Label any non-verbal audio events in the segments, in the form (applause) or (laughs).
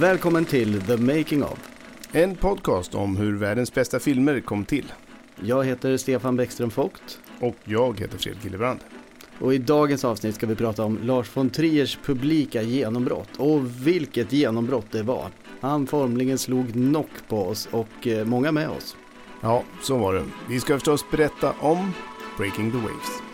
Välkommen till The Making of. En podcast om hur världens bästa filmer kom till. Jag heter Stefan Bäckström Vogt. Och jag heter Fredrik Hillebrand. Och i dagens avsnitt ska vi prata om Lars von Triers publika genombrott. Och vilket genombrott det var. Han formligen slog knock på oss och eh, många med oss. Ja, så var det. Vi ska förstås berätta om Breaking the Waves.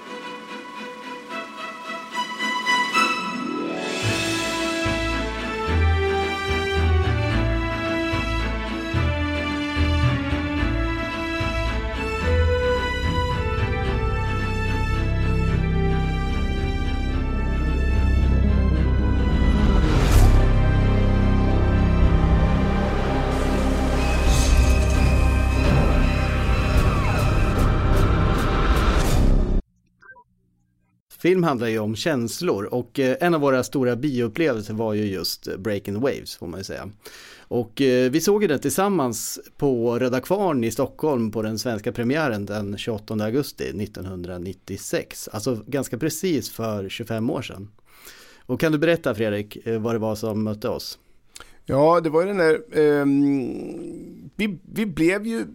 Film handlar ju om känslor och eh, en av våra stora bioupplevelser var ju just eh, Breaking Waves får man ju säga. Och eh, vi såg ju den tillsammans på Röda Kvarn i Stockholm på den svenska premiären den 28 augusti 1996. Alltså ganska precis för 25 år sedan. Och kan du berätta Fredrik vad det var som mötte oss? Ja, det var ju den där... Eh, vi, vi blev ju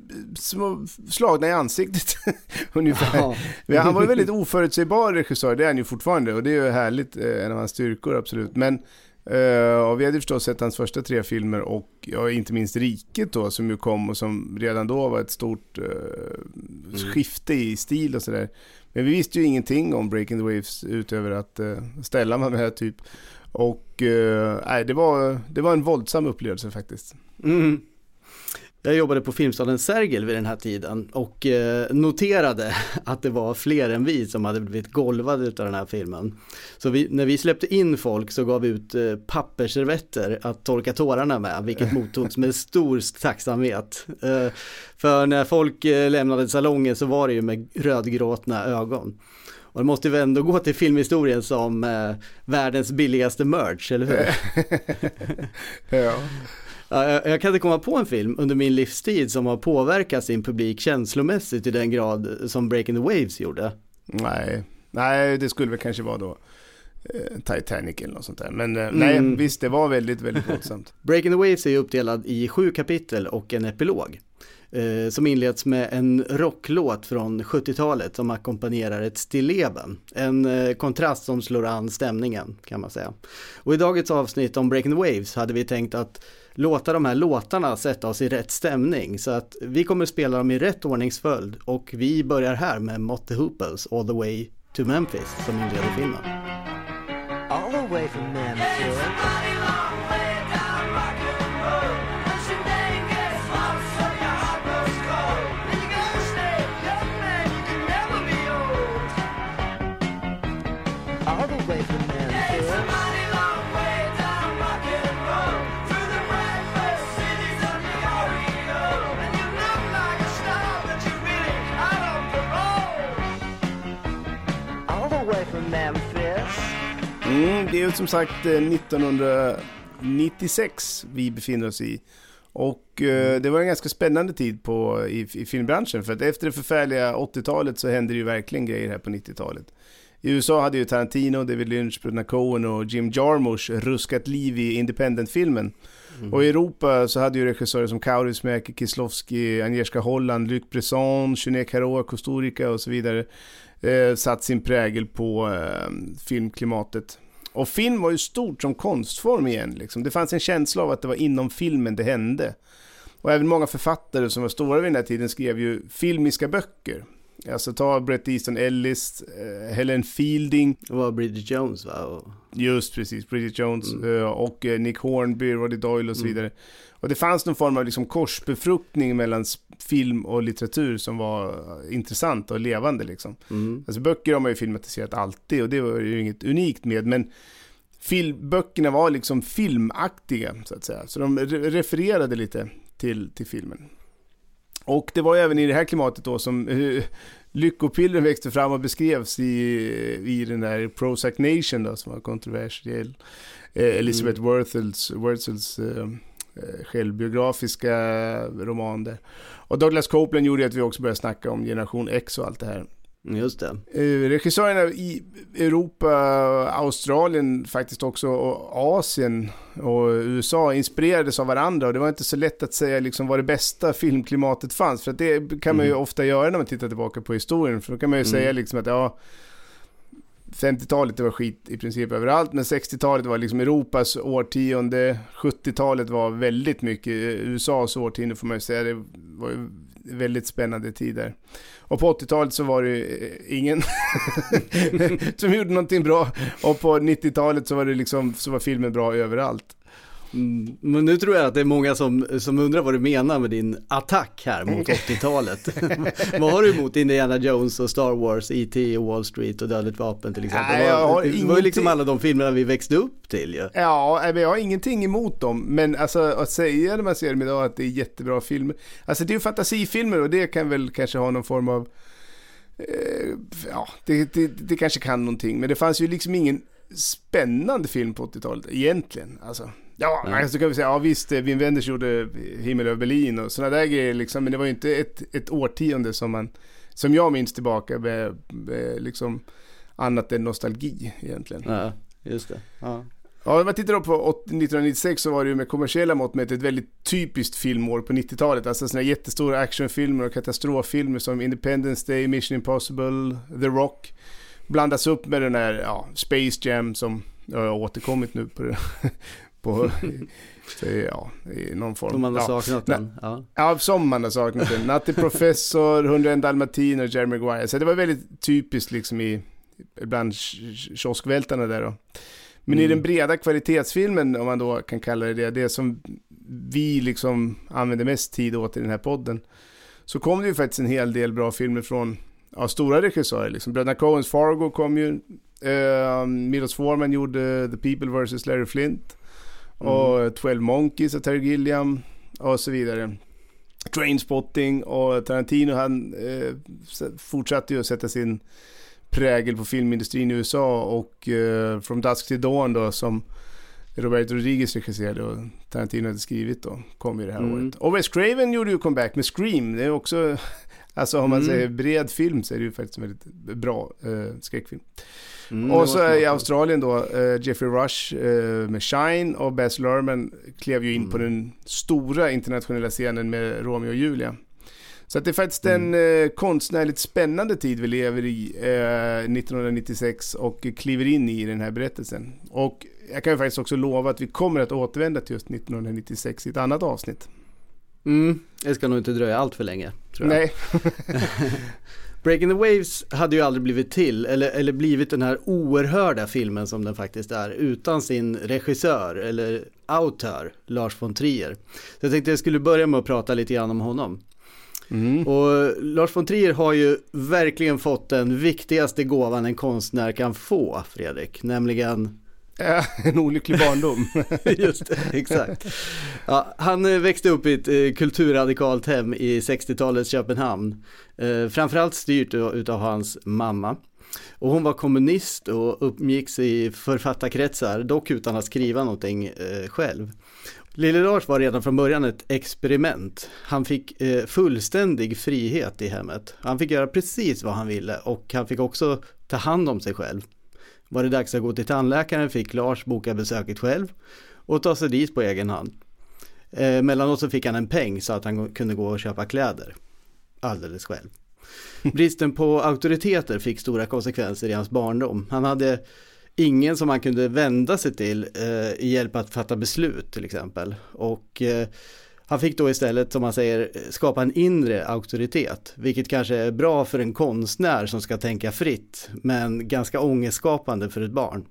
slagna i ansiktet (laughs) ungefär. Ja. Han var en väldigt oförutsägbar regissör, det är han ju fortfarande. Och det är ju härligt, eh, en av hans styrkor absolut. Men och vi hade förstås sett hans första tre filmer och ja, inte minst Riket då som ju kom och som redan då var ett stort uh, mm. skifte i stil och sådär. Men vi visste ju ingenting om Breaking the Waves utöver att uh, ställa mig med typ. Och eh, det, var, det var en våldsam upplevelse faktiskt. Mm. Jag jobbade på Filmstaden Sergel vid den här tiden och eh, noterade (laughs) att det var fler än vi som hade blivit golvade av den här filmen. Så vi, när vi släppte in folk så gav vi ut eh, pappersservetter att torka tårarna med, vilket mottogs med stor tacksamhet. Eh, för när folk eh, lämnade salongen så var det ju med rödgråtna ögon. Och det måste ju ändå gå till filmhistorien som eh, världens billigaste merch, eller hur? (laughs) ja. Jag kan inte komma på en film under min livstid som har påverkat sin publik känslomässigt i den grad som Breaking the Waves gjorde. Nej, nej det skulle väl kanske vara då eh, Titanic eller något sånt där. Men eh, nej, mm. visst det var väldigt, väldigt våldsamt. Breaking the Waves är uppdelad i sju kapitel och en epilog. Eh, som inleds med en rocklåt från 70-talet som ackompanjerar ett stilleben. En eh, kontrast som slår an stämningen kan man säga. Och i dagens avsnitt om Breaking the Waves hade vi tänkt att låta de här låtarna sätta oss i rätt stämning. Så att vi kommer spela dem i rätt ordningsföljd och vi börjar här med Motte Hooples All the way to Memphis som inleder filmen. All the way from Memphis Mm, det är som sagt 1996 eh, vi befinner oss i. Och eh, det var en ganska spännande tid på, i, i filmbranschen. För att efter det förfärliga 80-talet så hände det ju verkligen grejer här på 90-talet. I USA hade ju Tarantino, David Lynch, Bruna Cohen och Jim Jarmusch ruskat liv i independent-filmen. Mm. Och i Europa så hade ju regissörer som Kaurismäki, Kieslowski, Agnieszka Holland, Luc Besson, Juné Caroa, Kosturika och så vidare eh, satt sin prägel på eh, filmklimatet. Och film var ju stort som konstform igen. Liksom. Det fanns en känsla av att det var inom filmen det hände. Och även många författare som var stora vid den här tiden skrev ju filmiska böcker. Alltså ta Bret Easton Ellis, eh, Helen Fielding. Det var Bridget Jones va? Och... Just precis, Bridget Jones mm. eh, och eh, Nick Hornby, Roddy Doyle och så mm. vidare. Och det fanns någon form av liksom korsbefruktning mellan film och litteratur som var intressant och levande. Liksom. Mm. Alltså böcker har man ju filmatiserat alltid och det var ju inget unikt med. Men film, böckerna var liksom filmaktiga så att säga. Så de re refererade lite till, till filmen. Och det var även i det här klimatet då som uh, lyckopillren växte fram och beskrevs i, i den där Prozac Nation då, som var kontroversiell. Uh, Elizabeth mm. Wurzels, Wurzels uh, Eh, självbiografiska roman där. Och Douglas Copeland gjorde att vi också började snacka om generation X och allt det här. Just det. Eh, regissörerna i Europa, Australien faktiskt också och Asien och USA inspirerades av varandra och det var inte så lätt att säga liksom var det bästa filmklimatet fanns. För det kan man ju Mm. ofta göra när man tittar tillbaka på historien. För då kan man ju Mm. säga liksom att ja, 50-talet det var skit i princip överallt, men 60-talet var liksom Europas årtionde, 70-talet var väldigt mycket USAs årtionde får man ju säga. Det var ju väldigt spännande tider. Och på 80-talet så var det ju eh, ingen (laughs) som gjorde någonting bra. Och på 90-talet så var det liksom, så var filmen bra överallt. Mm, Men nu tror jag att det är många som, som undrar vad du menar med din attack här mot 80-talet. (laughs) vad har du emot Indiana Jones och Star Wars, E.T. och Wall Street och Dödligt vapen till exempel? Nej, jag har det var ju ingenting- liksom alla de filmerna vi växte upp till ju. Ja, jag har ingenting emot dem. Men alltså att säga när man ser dem idag att det är jättebra filmer. Alltså det är ju fantasifilmer och det kan väl kanske ha någon form av... Eh, ja, det, det, det kanske kan någonting. Men det fanns ju liksom ingen spännande film på 80-talet egentligen. Alltså, ja, Nej. alltså kan vi säga, ja visst, eh, Wim Wenders gjorde Himmel över Berlin och sådana där grejer liksom. Men det var ju inte ett, ett årtionde som man, som jag minns tillbaka med, med liksom annat än nostalgi egentligen. Ja, just det. Ja. Ja, om man tittar då på 80 1996 så var det ju med kommersiella mått mätt ett väldigt typiskt filmår på 90-talet. Alltså sådana jättestora actionfilmer och katastroffilmer som Independence Day, Mission Impossible, The Rock. Blandas upp med den här ja, Space Jam som har återkommit nu på, (laughs) på (laughs) så, ja, i någon form. Om man har ja. saknat den. Ja. Ja, som man har saknat den. Natte Professor, 101 Dalmatiner, Jerry Maguire. Så det var väldigt typiskt liksom i, bland kioskvältarna där då. Men i Mm. den breda kvalitetsfilmen, om man då kan kalla det det, det som vi liksom använder mest tid åt i den här podden, så kom det ju faktiskt en hel del bra filmer från ja, stora regissörer. Liksom. Bröderna Coens Fargo kom ju, uh, Milos Forman gjorde The People vs. Larry Flint, och 12 Monkeys av Terry Gilliam och så vidare. Trainspotting och Tarantino han eh, fortsatte ju att sätta sin prägel på filmindustrin i USA och eh, From Dusk Till Dawn då som Robert Rodriguez regisserade och Tarantino hade skrivit då, kom ju det här Mm. året. Och Wes Craven gjorde ju comeback med Scream, det är också, alltså om man Mm. säger bred film så är det ju faktiskt en väldigt bra eh, skräckfilm. Mm, och så i Australien då, eh, Jeffrey Rush eh, med Shine och Baz Luhrmann klev ju in Mm. på den stora internationella scenen med Romeo och Julia. Så att det är faktiskt Mm. en eh, konstnärligt spännande tid vi lever i eh, 1996 och kliver in i den här berättelsen. Och jag kan ju faktiskt också lova att vi kommer att återvända till just 1996 i ett annat avsnitt. Mm, det ska nog inte dröja allt för länge. Tror jag. Nej, (laughs) Breaking the Waves hade ju aldrig blivit till, eller, eller blivit den här oerhörda filmen som den faktiskt är, utan sin regissör, eller autör, Lars von Trier. Så jag tänkte jag skulle börja med att prata lite grann om honom. mm. Och Lars von Trier har ju verkligen fått den viktigaste gåvan en konstnär kan få, Fredrik, nämligen (laughs) en olycklig barndom. (laughs) Just det, exakt. Ja, han eh, växte upp i ett eh, kulturradikalt hem i 60-talets Köpenhamn. Eh, framförallt styrt utav hans mamma. Och hon var kommunist och uppgicks i författarkretsar, dock utan att skriva någonting själv. Lille Lars var redan från början ett experiment. Han fick fullständig frihet i hemmet. Han fick göra precis vad han ville och han fick också ta hand om sig själv. Var det dags att gå till tandläkaren fick Lars boka besöket själv och ta sig dit på egen hand. Eh, mellanåt så fick han en peng så att han kunde gå och köpa kläder. Alldeles själv. (laughs) Bristen på auktoriteter fick stora konsekvenser i hans barndom. Han hade ingen som han kunde vända sig till eh, i hjälp att fatta beslut till exempel. Och eh, han fick då istället, som man säger, skapa en inre auktoritet, vilket kanske är bra för en konstnär som ska tänka fritt, men ganska ångestskapande för ett barn.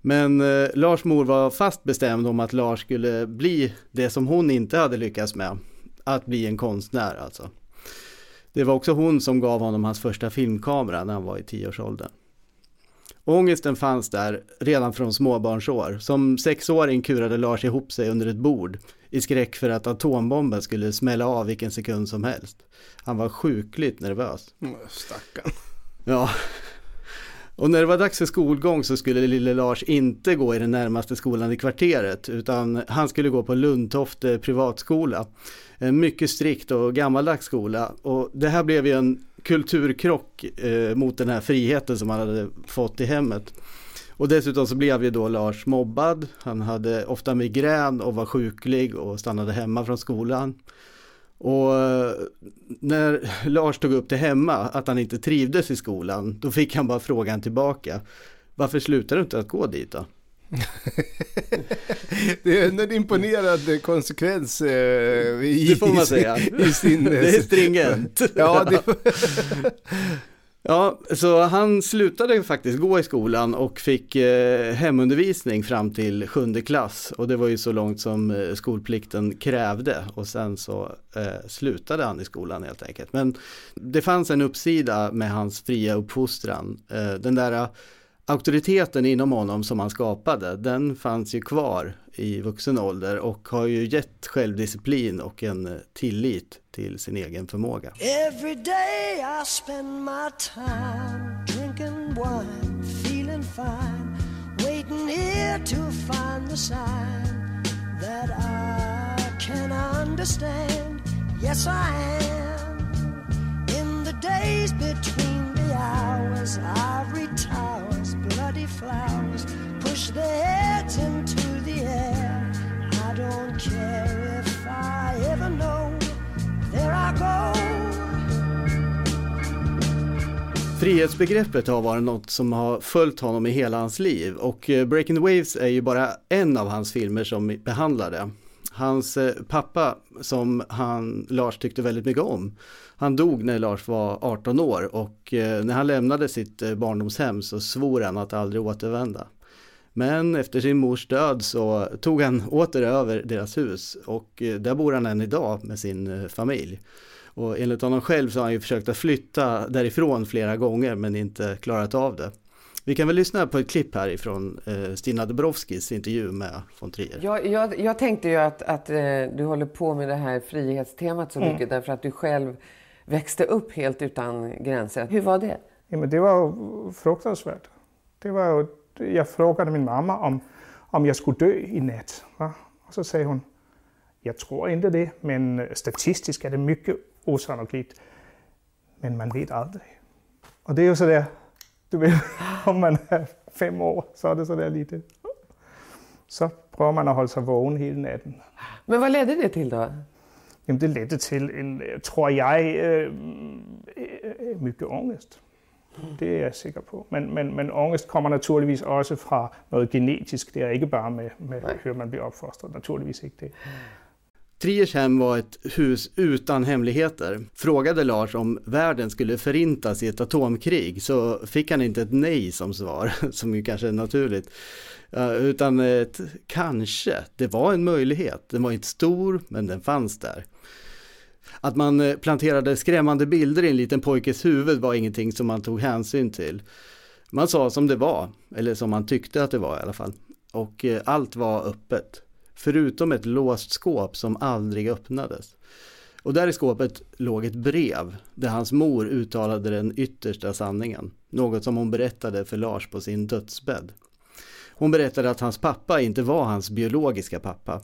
Men eh, Lars mor var fast bestämd om att Lars skulle bli det som hon inte hade lyckats med, att bli en konstnär alltså. Det var också hon som gav honom hans första filmkamera när han var i tioårsåldern. Ångesten fanns där redan från småbarnsår. Som sexåring kurade Lars ihop sig under ett bord i skräck för att atombomben skulle smälla av vilken sekund som helst. Han var sjukligt nervös. Stackarn. Ja. Och när det var dags för skolgång så skulle lille Lars inte gå i den närmaste skolan i kvarteret utan han skulle gå på Lundtofte privatskola. En mycket strikt och gammaldags skola och det här blev ju en kulturkrock eh, mot den här friheten som han hade fått i hemmet. Och dessutom så blev ju då Lars mobbad. Han hade ofta migrän och var sjuklig och stannade hemma från skolan. Och eh, när (laughs) Lars tog upp det hemma att han inte trivdes i skolan, då fick han bara frågan tillbaka. Varför slutar du inte att gå dit då? (laughs) det är en imponerande konsekvens eh, i, det får man säga. I sin, det är stringent. ja, det... (laughs) ja, så han slutade faktiskt gå i skolan och fick eh, hemundervisning fram till sjunde klass. Och det var ju så långt som eh, skolplikten krävde. Och sen så eh, slutade han i skolan helt enkelt. Men det fanns en uppsida med hans fria uppfostran. Eh, den där auktoriteten inom honom som han skapade, den fanns ju kvar i vuxen ålder och har ju gett självdisciplin och en tillit till sin egen förmåga. Every day I spend my time drinking wine, feeling fine, waiting here to find the sign that I can understand. Yes I am. In the days between flowers, ivory towers, bloody flowers, push their heads into the air. I don't care if I ever know, there I go. Frihetsbegreppet har varit något som har följt honom i hela hans liv och eh, Breaking the Waves är ju bara en av hans filmer som behandlar det. Hans eh, pappa som han, Lars tyckte väldigt mycket om, han dog när Lars var 18 år och eh, när han lämnade sitt eh, barndomshem så svor han att aldrig återvända. Men efter sin mors död så tog han (laughs) åter över deras hus och där bor han än idag med sin familj. Och enligt honom själv så har han ju försökt att flytta därifrån flera gånger men inte klarat av det. Vi kan väl lyssna på ett klipp här ifrån eh, Stina Dabrowskis intervju med von Trier. Jag, jag, jag tänkte ju att, att eh, du håller på med det här frihetstemat så mm. mycket därför att du själv växte upp helt utan gränser. Hur var det? Ja, men det var fruktansvärt. Det var, jag frågade min mamma om, om jag skulle dö i natt. Va? Och så säger hon, jag tror inte det, men statistiskt är det mycket osannolikt. Men man vet aldrig. Och det är ju sådär, du vet, (laughs) om man är fem år så är det sådär lite. Så prövar man att hålla sig vaken hela natten. Men vad ledde det till då? Jamen, det ledde till en, tror jag, øh, mycket ångest. Det är jag säker på. Men, men, men ångest kommer naturligtvis också från något genetiskt. Det är inte bara med, med hur man blir uppfostrad. Naturligtvis inte det. Triers hem var ett hus utan hemligheter. Frågade Lars om världen skulle förintas i ett atomkrig så fick han inte ett nej som svar, (laughs) som ju kanske är naturligt. Utan ett kanske, det var en möjlighet. Den var inte stor, men den fanns där. Att man eh, planterade skrämmande bilder i en liten pojkes huvud var ingenting som man tog hänsyn till. Man sa som det var, eller som man tyckte att det var i alla fall. Och eh, allt var öppet. Förutom ett låst skåp som aldrig öppnades. Och där i skåpet låg ett brev där hans mor uttalade den yttersta sanningen. Något som hon berättade för Lars på sin dödsbädd. Hon berättade att hans pappa inte var hans biologiska pappa.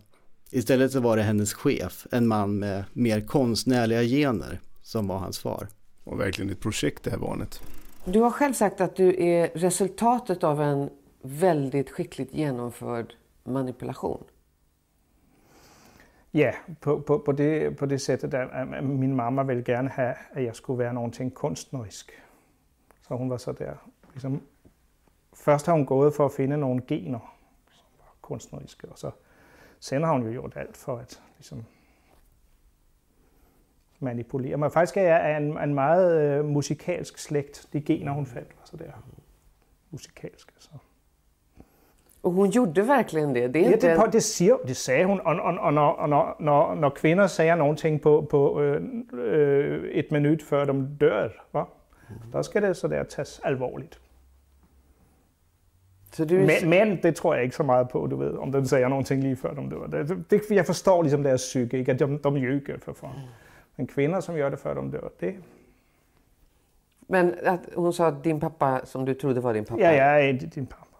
Istället så var det hennes chef, en man med mer konstnärliga gener, som var hans far. Och verkligen ett projekt det här barnet. Du har själv sagt att du är resultatet av en väldigt skickligt genomförd manipulation. Ja, på, på, på, det, på det sättet att min mamma ville gärna ha att jag skulle vara någonting konstnärligt. Så hon var så där, liksom, först har hon gått för att finna några gener som var konstnärliga och så Sen har hon ju gjort allt för att liksom, manipulera. Men faktiskt är jag en, en mycket øh, musikalsk släkt. De gener hon fann var sådär musikalska. Så. Och hon gjorde verkligen det? Det, är ja, inte... det, det, siger, det sagde hon. Och, och, och när, när, när, kvinnor säger någonting på, på øh, ett minut före de dör, va? då ska det sådär tas allvarligt. Så du... men, men det tror jag inte så mycket på, du vet, om den säger någonting lige før de dör. Det, det, jag förstår liksom deras psyke, ikke? at de, de ljuger för fan. Men kvinnor som gör det för de dör, det... Men att hon sa att din pappa, som du trodde var din pappa? Ja, är din pappa.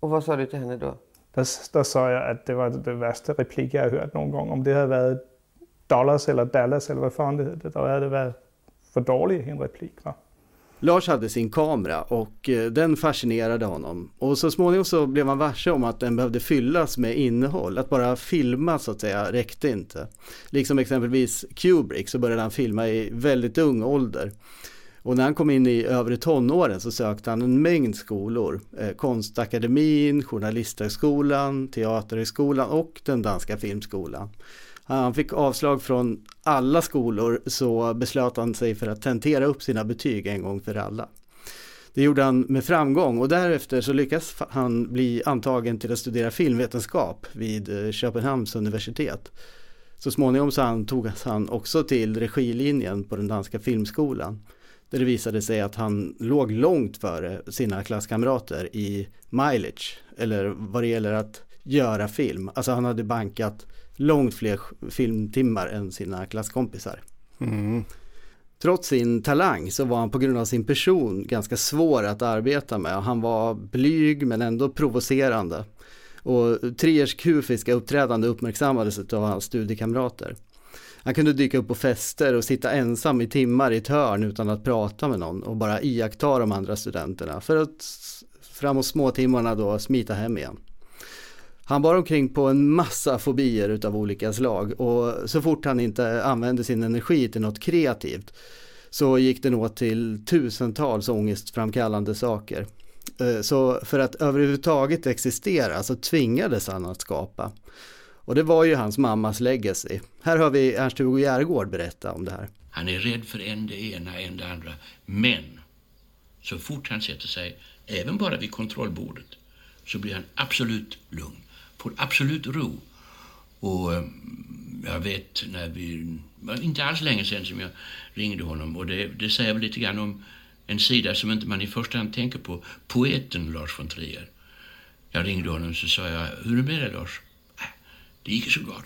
Och vad sa du till henne då? Där sa jag att det var det värsta replik jag har hört någon gång. Om det hade varit dollars eller dallas eller vad fan det hette, då hade det varit för dålig i en replik. Va? Lars hade sin kamera och eh, den fascinerade honom. Och så småningom så blev han varse om att den behövde fyllas med innehåll. Att bara filma så att säga räckte inte. Liksom exempelvis Kubrick så började han filma i väldigt ung ålder. Och när han kom in i övre tonåren så sökte han en mängd skolor. Eh, Konstakademin, Journalisthögskolan, Teaterhögskolan och den danska filmskolan. Eh, han fick avslag från alla skolor så beslöt han sig för att tentera upp sina betyg en gång för alla. Det gjorde han med framgång och därefter så lyckas han bli antagen till att studera filmvetenskap vid eh, Köpenhamns universitet. Så småningom så antogs han också till regilinjen på den danska filmskolan. Där det visade sig att han låg långt före sina klasskamrater i mileage, eller vad det gäller att göra film. Alltså han hade bankat långt fler filmtimmar än sina klasskompisar. Mm. Trots sin talang så var han på grund av sin person ganska svår att arbeta med. Han var blyg men ändå provocerande. Och Triers kufiska uppträdande uppmärksammades av hans studiekamrater. Han kunde dyka upp på fester och sitta ensam i timmar i ett hörn utan att prata med någon och bara iaktta de andra studenterna för att framåt småtimmarna då smita hem igen. Han bar omkring på en massa fobier utav olika slag och så fort han inte använde sin energi till något kreativt så gick den åt till tusentals ångestframkallande saker. Eh, så för att överhuvudtaget existera så tvingades han att skapa. Och det var ju hans mammas legacy. Här hör vi Ernst-Hugo Järgård berätta om det här. Han är rädd för en det ena, en det andra. Men så fort han sätter sig, även bara vid kontrollbordet, så blir han absolut lugn får absolut ro. Och eh, jag vet när vi, var inte alls länge sedan som jag ringde honom och det, det säger väl lite grann om en sida som inte man i första hand tänker på. Poeten Lars von Trier. Jag ringde honom och så sa jag, hur är det med dig Lars? Det gick så gott.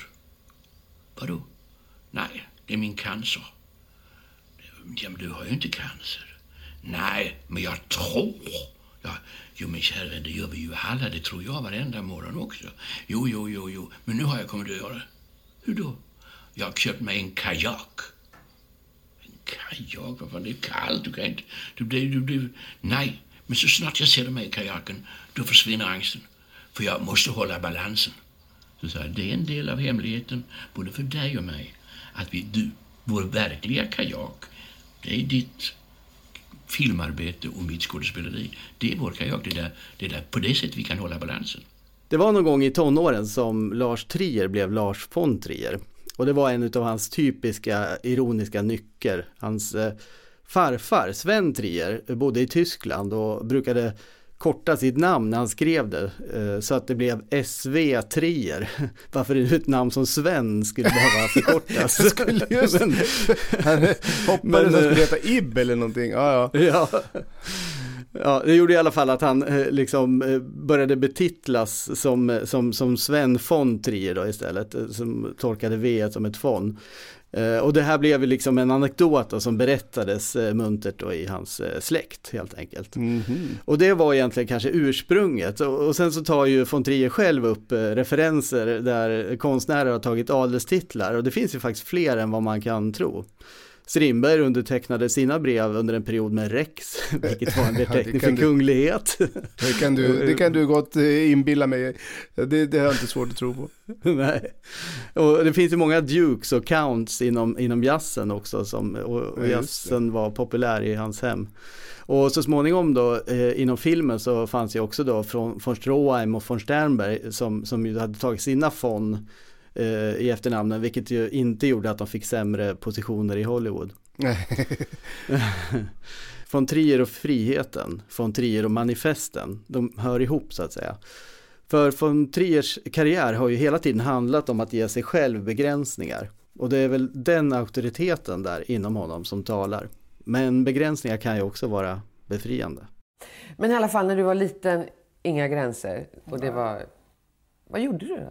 Vadå? Nej, det är min cancer. Ja, men du har ju inte cancer. Nej, men jag tror. Ja, Jo men kära, det gör vi ju alla. Det tror jag varenda morgon också. Jo, jo, jo, jo. Men nu har jag kommit att göra. Hur då? Jag har köpt mig en kajak. En kajak? Vad fan, det är kallt. Du kan inte... Du, du, du, du. Nej, men så snart jag sätter mig i kajaken, då försvinner angsten. För jag måste hålla balansen. Så sa det är en del av hemligheten, både för dig och mig, att vi, du, vår verkliga kajak, det är ditt filmarbete och mitt skådespeleri. Det är vår kajak. Det är, där, det är där, på det sättet vi kan hålla balansen. Det var någon gång i tonåren som Lars Trier blev Lars von Trier. Och det var en av hans typiska ironiska nycker. Hans eh, farfar Sven Trier bodde i Tyskland och brukade korta sitt namn när han skrev det eh, så att det blev SV Trier. (laughs) Varför ett namn som Sven skulle behöva förkortas. jag skulle just, (laughs) men, han hoppades att skulle heta Ib eller någonting. Ja, ja. (laughs) ja. Ja, det gjorde i alla fall att han eh, liksom eh, började betitlas som, som, som Sven von Trier då istället, som tolkade V som ett von. Eh, och det här blev liksom en anekdot då, som berättades eh, muntert då i hans eh, släkt helt enkelt. Mm -hmm. Och det var egentligen kanske ursprunget. Och, och sen så tar ju von Trier själv upp referenser där konstnärer har tagit adelstitlar och det finns ju faktiskt fler än vad man kan tro. Strindberg undertecknade sina brev under en period med Rex, (laughs) vilket var en beteckning för kunglighet. Det kan, du, det kan du gott eh, inbilla mig, det, det har jag inte svårt att tro på. (laughs) Nej, och det finns ju många dukes och counts inom, inom jazzen också, som, och, och jazzen var populär i hans hem. Och så småningom då eh, inom filmen så fanns ju också då från von Stroheim och von Sternberg som, som ju hade tagit sina eh, i efternamnen, vilket ju inte gjorde att de fick sämre positioner i Hollywood. von (laughs) Trier och friheten, von Trier och manifesten, de hör ihop så att säga. För von Triers karriär har ju hela tiden handlat om att ge sig själv begränsningar. Och det är väl den auktoriteten där inom honom som talar. Men begränsningar kan ju också vara befriande. Men i alla fall när du var liten, inga gränser. Och det var... Vad gjorde du då?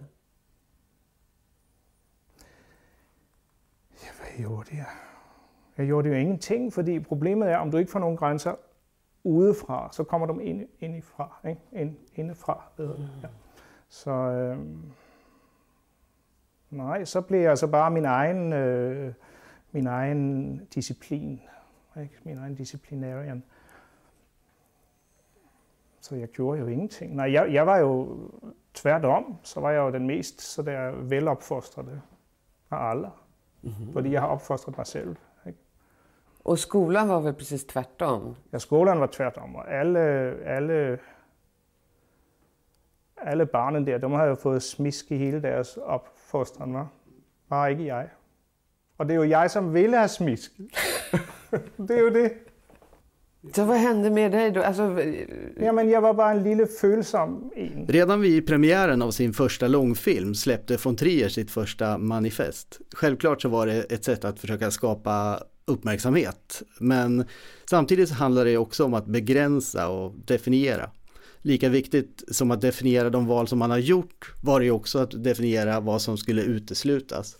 hvad gjorde jeg? Jeg gjorde jo ingenting, fordi problemet er, om du ikke får nogen grænser udefra, så kommer de ind, indifra, ikke? Ind, indefra. Mm. Ja. Så øh, nej, så blev jeg altså bare min egen, øh, min egen disciplin Ikke? Min egen disciplinarian. Så jeg gjorde jo ingenting. Nej, jeg, jeg var jo tværtom, så var jeg jo den mest så der velopfostrede af alle. Mm-hmm. Fordi jeg har opfostret mig selv. Ikke? Och skolan var väl precis tvärtom? Ja, skolan var tværtom, og alle, alle, alle barnen der, de har jo fået smisk i hele deres opfostring, hva'? Bare ikke jeg. Og det er jo jeg, som ville have smisk. (laughs) det er jo det. Så vad hände med dig då? Alltså, Jamen, jeg var bare en lille følsom en. Redan vid premiären av sin första långfilm släppte von Trier sitt första manifest. Självklart så var det ett sätt att försöka skapa uppmärksamhet, men samtidigt så handlar det också om att begränsa och definiera. Lika viktigt som att definiera de val som man har gjort var det också att definiera vad som skulle uteslutas.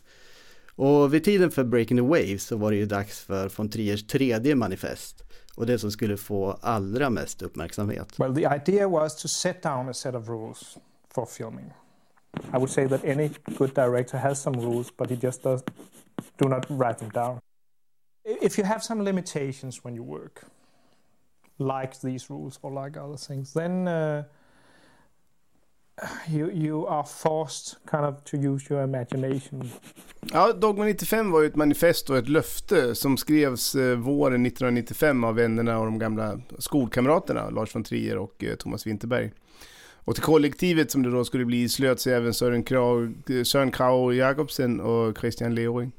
Och vid tiden för Breaking the Waves så var det ju dags för von Triers tredje manifest och det som skulle få allra mest uppmärksamhet. Well, the idea was to set down a set of rules for filming. I would say that any good director has some rules, but he just does do not write them down. If you have some limitations when you work, like these rules or like other things, then uh, you you are forced kind of to use your imagination. Ja, Dogma 95 var ju ett manifest och ett löfte som skrevs eh, våren 1995 av vännerna och de gamla skolkamraterna Lars von Trier och eh, Thomas Winterberg. Och till kollektivet som det då skulle bli slöt sig även Sören, Krau, eh, Sören Krau Jakobsen och Christian Leoring.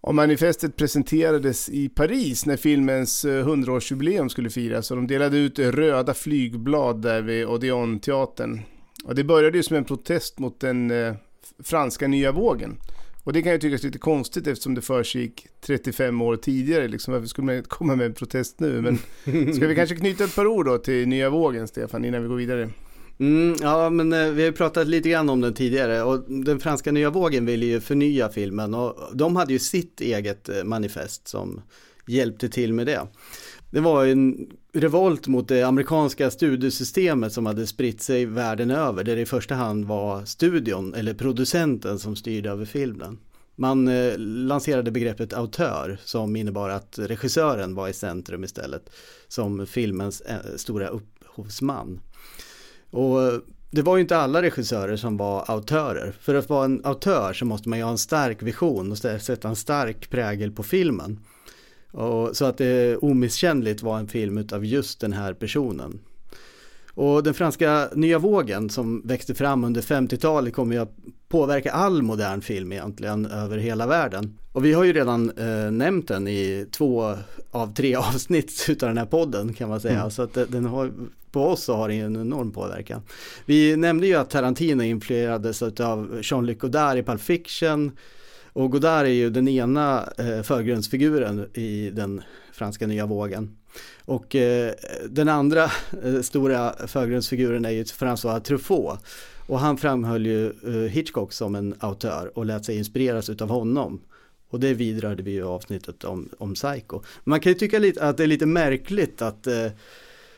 Och manifestet presenterades i Paris när filmens eh, 100-årsjubileum skulle firas och de delade ut röda flygblad där vid Odeonteatern. Och det började ju som en protest mot den eh, franska nya vågen. Och det kan ju tyckas lite konstigt eftersom det försiggick 35 år tidigare. Liksom, varför skulle man komma med en protest nu? Men (laughs) ska vi kanske knyta ett par ord då till nya vågen, Stefan, innan vi går vidare? Mm, ja, men eh, vi har ju pratat lite grann om den tidigare och den franska nya vågen ville ju förnya filmen och de hade ju sitt eget eh, manifest som hjälpte till med det. Det var en revolt mot det amerikanska studiesystemet som hade spritt sig världen över där det i första hand var studion eller producenten som styrde över filmen. Man eh, lanserade begreppet autör som innebar att regissören var i centrum istället som filmens eh, stora upphovsman. Och eh, det var ju inte alla regissörer som var autörer. För att vara en autör så måste man ju ha en stark vision och sätta en stark prägel på filmen. Och så att det omisskännligt var en film av just den här personen. Och den franska nya vågen som växte fram under 50-talet kommer ju att påverka all modern film egentligen över hela världen. Och vi har ju redan eh, nämnt den i två av tre (laughs) avsnitt utav den här podden kan man säga. Mm. Så att den har, på oss så har den en enorm påverkan. Vi nämnde ju att Tarantino influerades av Jean-Luc Godard i Pulp Fiction. Och Godard är ju den ena eh, förgrundsfiguren i den franska nya vågen. Och eh, den andra eh, stora förgrundsfiguren är ju François Truffaut. Och han framhöll ju eh, Hitchcock som en autör och lät sig inspireras utav honom. Och det vidrörde vi ju i avsnittet om, om Psycho. Man kan ju tycka lite, att det är lite märkligt att eh,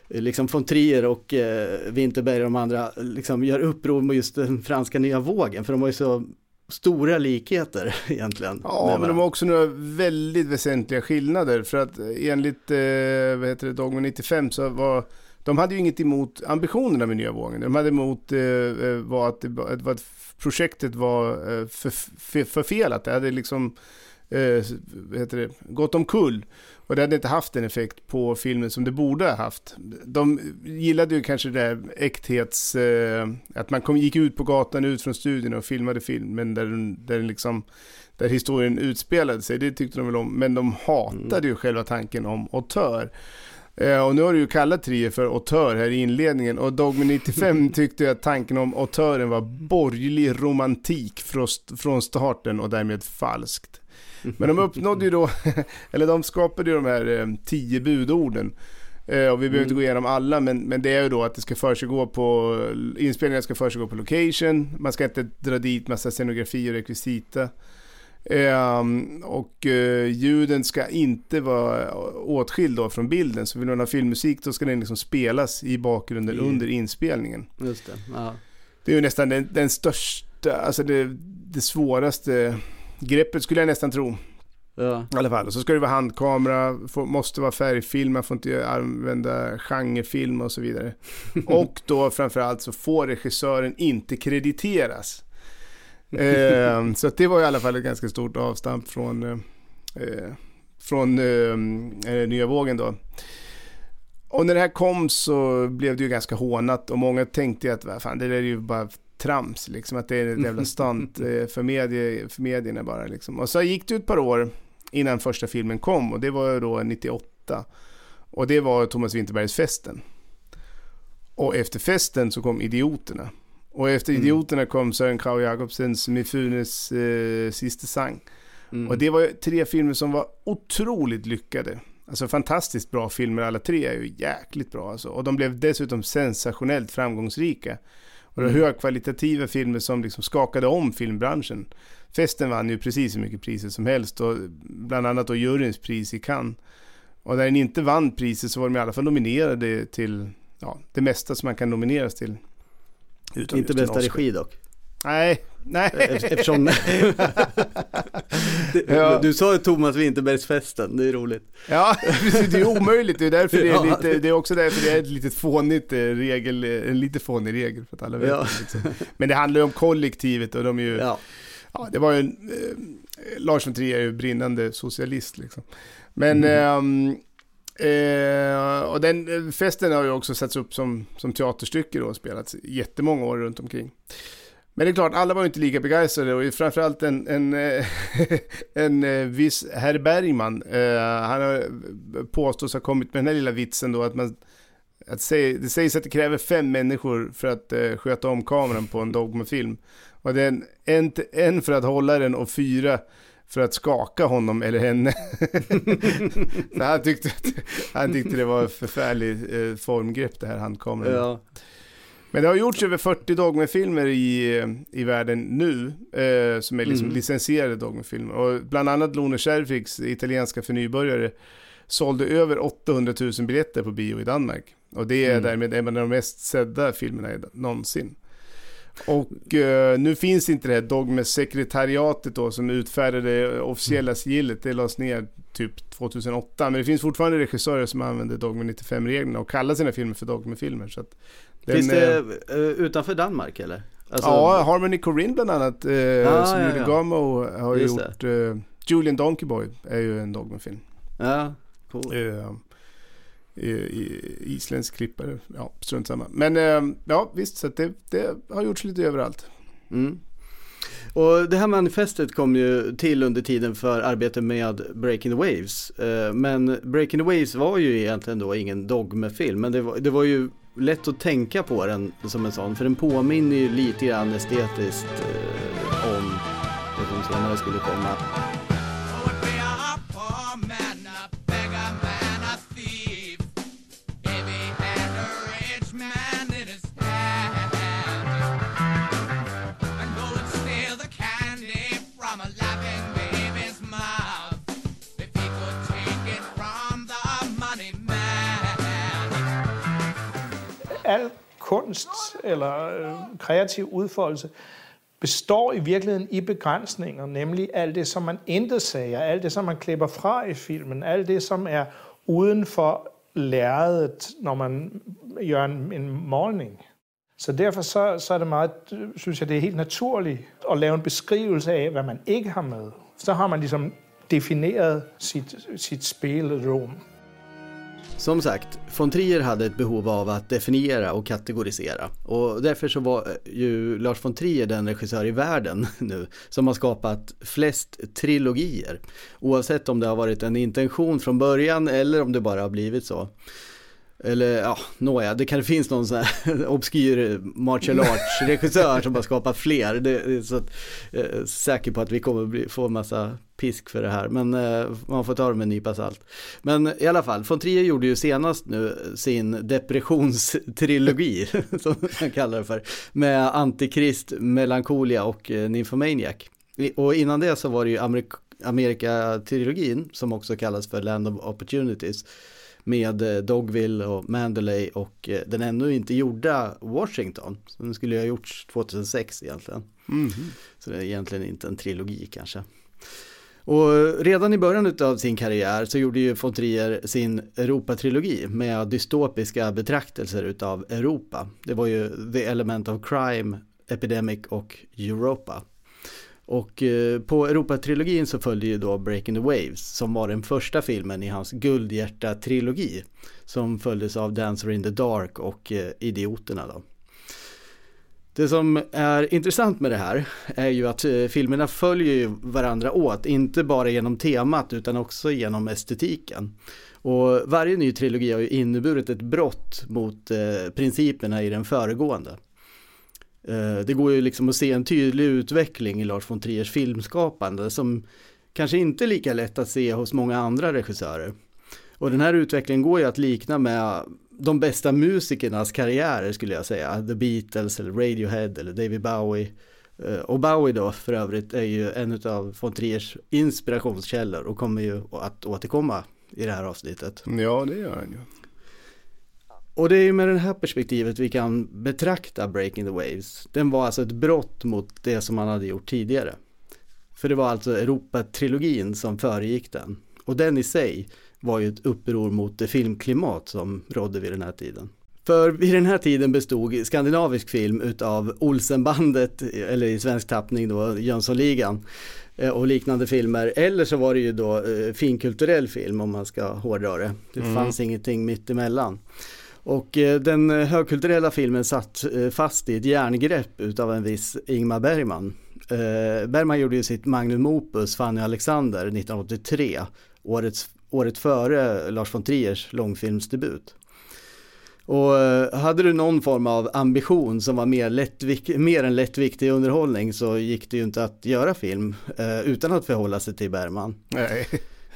liksom von Trier och eh, Winterberg och de andra liksom gör uppror mot just den franska nya vågen. För de var ju så stora likheter (laughs) egentligen. Ja, men de har också några väldigt väsentliga skillnader. För att eh, enligt eh, vad heter det, Dogma 95 så var de hade ju inget emot ambitionerna med nya vågen. De hade emot eh, eh, var att, var- att projektet var eh, för, för, förfelat. Det hade liksom eh, vad heter det, gått omkull. Och det hade inte haft en effekt på filmen som det borde ha haft. De gillade ju kanske det där äkthets... Eh, att man kom, gick ut på gatan ut från studion och filmade film, men där, där, liksom, där historien utspelade sig. Det tyckte de väl om, men de hatade ju själva tanken om auteur. Eh, och nu har du ju kallat Trier för auteur här i inledningen och Dogme 95 (laughs) tyckte att tanken om autören var borgerlig romantik från starten och därmed falskt. Men de uppnådde ju då, (laughs) eller de skapade ju de här eh, tio budorden. Eh, och vi behöver inte gå igenom alla, men, men det är ju då att det ska försiggå på, inspelningarna ska försiggå på location, man ska inte dra dit massa scenografi och rekvisita. Ehm, och eh, ljuden ska inte vara åtskild då från bilden, så vill man ha filmmusik då ska den liksom spelas i bakgrunden Mm. under inspelningen. Just det, ja. Det är ju nästan den, den största, alltså det, det svåraste greppet skulle jag nästan tro. Ja. I alla fall. Och så ska det vara handkamera, får, måste vara färgfilm, man får inte använda genrefilm och så vidare. (laughs) och då framförallt så får regissören inte krediteras. eh, så det var i alla fall ett ganska stort avstamp från, eh, eh från eh, nya vågen då. Och när det här kom så blev det ju ganska hånat och många tänkte att fan, det där är ju bara trams, liksom att det är ett jävla (laughs) stunt eh, för, medie, för medierna bara. Liksom. Och så gick det ett par år innan första filmen kom och det var då 98. Och det var Thomas Winterbergs Festen. Och efter festen så kom Idioterna. Och efter mm. Idioterna kom Sören Kragh Jacobsens Mifunes eh, Sista Sang. Mm. Och det var tre filmer som var otroligt lyckade. Alltså fantastiskt bra filmer alla tre är ju jäkligt bra alltså. Och de blev dessutom sensationellt framgångsrika. Och det var mm. högkvalitativa filmer som liksom skakade om filmbranschen. Festen vann ju precis hur mycket priser som helst och bland annat då juryns pris i Cannes. Och när den inte vann priset så var de i alla fall nominerade till ja, det mesta som man kan nomineras till. inte bästa regi dock. Nej, nej. Eftersom... (laughs) ja. Du sa ju Thomas Winterbergsfesten, det är roligt. Ja, det är omöjligt. Det är, därför det, är lite, det är också därför det är ett litet fånigt eh, regel, en lite fånig regel för att alla vet ja. Liksom. Men det handlar ju om kollektivet och de är ju... Ja. ja det var ju en... Eh, Lars von Trier är ju brinnande socialist liksom. Men... Mm. Eh, Eh, och den festen har ju också satts upp som, som teaterstycke då och spelats jättemånga år runt omkring. Men det är klart, alla var ju inte lika begeistrade och framförallt en, en, eh, (laughs) en, eh, viss herr Bergman. Eh, han har påstås ha kommit med den här lilla vitsen då att man att säg, det sägs att det kräver fem människor för att sköta om kameran på en dogmafilm. Och det är en, en, en för att hålla den och fyra för att skaka honom eller henne. (laughs) Så han, tyckte att, han tyckte det var ett förfärligt formgrepp det här handkameran. Ja. Men det har gjorts över 40 dogmefilmer i, i världen nu, eh, som är liksom mm. licensierade dogmefilmer. Och bland annat Lone Scherfigs italienska för nybörjare sålde över 800 000 biljetter på bio i Danmark. Och det är mm. därmed en av de mest sedda filmerna någonsin. Och eh, nu finns inte det här dogmesekretariatet då som utfärdade officiella mm. sigillet. Det lades ner typ 2008. Men det finns fortfarande regissörer som använder Dogme 95-reglerna och kallar sina filmer för dogmefilmer. Så den, Finns det uh, utanför Danmark eller? Alltså... Ja, Harmony Corinne bland annat, uh, ah, som ja, ja. Gamo har gjort. Uh, Julian Donkeyboy är ju en dogmafilm. Ja, cool isländsk klippare, ja strunt samma. Men eh, ja visst, så det, det har gjorts lite överallt. Mm. Och det här manifestet kom ju till under tiden för arbetet med Breaking the Waves. Eh, men Breaking the Waves var ju egentligen då ingen dogmefilm, men det var, det var ju lätt att tänka på den som en sån, för den påminner ju lite grann estetiskt eh, om det som senare skulle komma. Kunst eller øh, kreativ udfoldelse består i virkeligheden i begrænsninger, nemlig alt det, som man intet siger, alt det, som man klipper fra i filmen, alt det, som er uden for lærredet, når man gør en, en målning. Så derfor så, så er det meget, synes jeg, det er helt naturligt at lave en beskrivelse af, hvad man ikke har med. Så har man ligesom defineret sit, sit spilrum. Som sagt, von Trier hade ett behov av att definiera och kategorisera och därför så var eh, ju Lars von Trier den regissör i världen (laughs) nu som har skapat flest trilogier. Oavsett om det har varit en intention från början eller om det bara har blivit så. Eller ja, nåja, det kanske finns någon sån här (laughs) obskyr martial arts-regissör som har skapat fler. Det är så att, eh, säker på att vi kommer bli, få en massa pisk för det här. Men eh, man får ta det med en nypa salt. Men i alla fall, von Trier gjorde ju senast nu sin depressionstrilogi, (laughs) som han kallar det för, med Antikrist, Melancholia och eh, Nymphomaniac. Och innan det så var det ju Amerik Amerika-trilogin som också kallas för Land of Opportunities med eh, Dogville och Mandalay och eh, den ännu inte gjorda Washington. Den skulle ju ha gjorts 2006 egentligen. Mm. Så det är egentligen inte en trilogi kanske. Och redan i början av sin karriär så gjorde ju von Trier sin Europa-trilogi med dystopiska betraktelser utav Europa. Det var ju The Element of Crime, Epidemic och Europa. Och eh, på Europa-trilogin så följde ju då Breaking the Waves som var den första filmen i hans Guldhjärta-trilogi som följdes av Dancer in the Dark och eh, Idioterna då. Det som är intressant med det här är ju att eh, filmerna följer varandra åt, inte bara genom temat utan också genom estetiken. Och varje ny trilogi har ju inneburit ett brott mot eh, principerna i den föregående. Eh, det går ju liksom att se en tydlig utveckling i Lars von Triers filmskapande som kanske inte är lika lätt att se hos många andra regissörer. Och den här utvecklingen går ju att likna med de bästa musikernas karriärer skulle jag säga. The Beatles eller Radiohead eller David Bowie. Eh, och Bowie då för övrigt är ju en av von Triers inspirationskällor och kommer ju att återkomma i det här avsnittet. Ja, det gör han ju. Och det är ju med det här perspektivet vi kan betrakta Breaking the Waves. Den var alltså ett brott mot det som man hade gjort tidigare. För det var alltså Europa-trilogin som föregick den. Och den i sig var ju ett uppror mot det filmklimat som rådde vid den här tiden. För vid den här tiden bestod skandinavisk film utav Olsenbandet, eller i svensk tappning då Jönssonligan eh, och liknande filmer. Eller så var det ju då eh, finkulturell film om man ska hårdra det. Det mm. fanns ingenting mittemellan. Och eh, den högkulturella filmen satt eh, fast i ett järngrepp utav en viss Ingmar Bergman. Eh, Bergman gjorde ju sitt magnum opus Fanny Alexander 1983, året, året före Lars von Triers långfilmsdebut. Och hade du någon form av ambition som var mer, lättvik- mer än lättviktig underhållning så gick det ju inte att göra film eh, utan att förhålla sig till Bergman. Nej.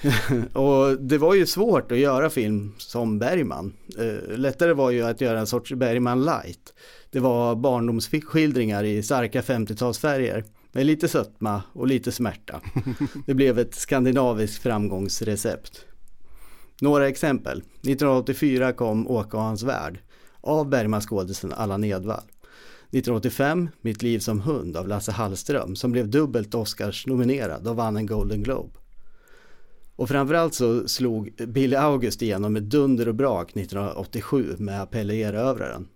(laughs) och det var ju svårt att göra film som Bergman. Eh, lättare var ju att göra en sorts Bergman light. Det var barndomsskildringar i starka 50-talsfärger med lite sötma och lite smärta. (laughs) Det blev ett skandinaviskt framgångsrecept. Några exempel. 1984 kom Åka och hans värld av Bergman-skådisen Allan Edwall. 1985 Mitt liv som hund av Lasse Hallström som blev dubbelt Oscars-nominerad och vann en Golden Globe. Och framförallt så slog Billy August igenom med dunder och brak 1987 med Pelle Erövraren.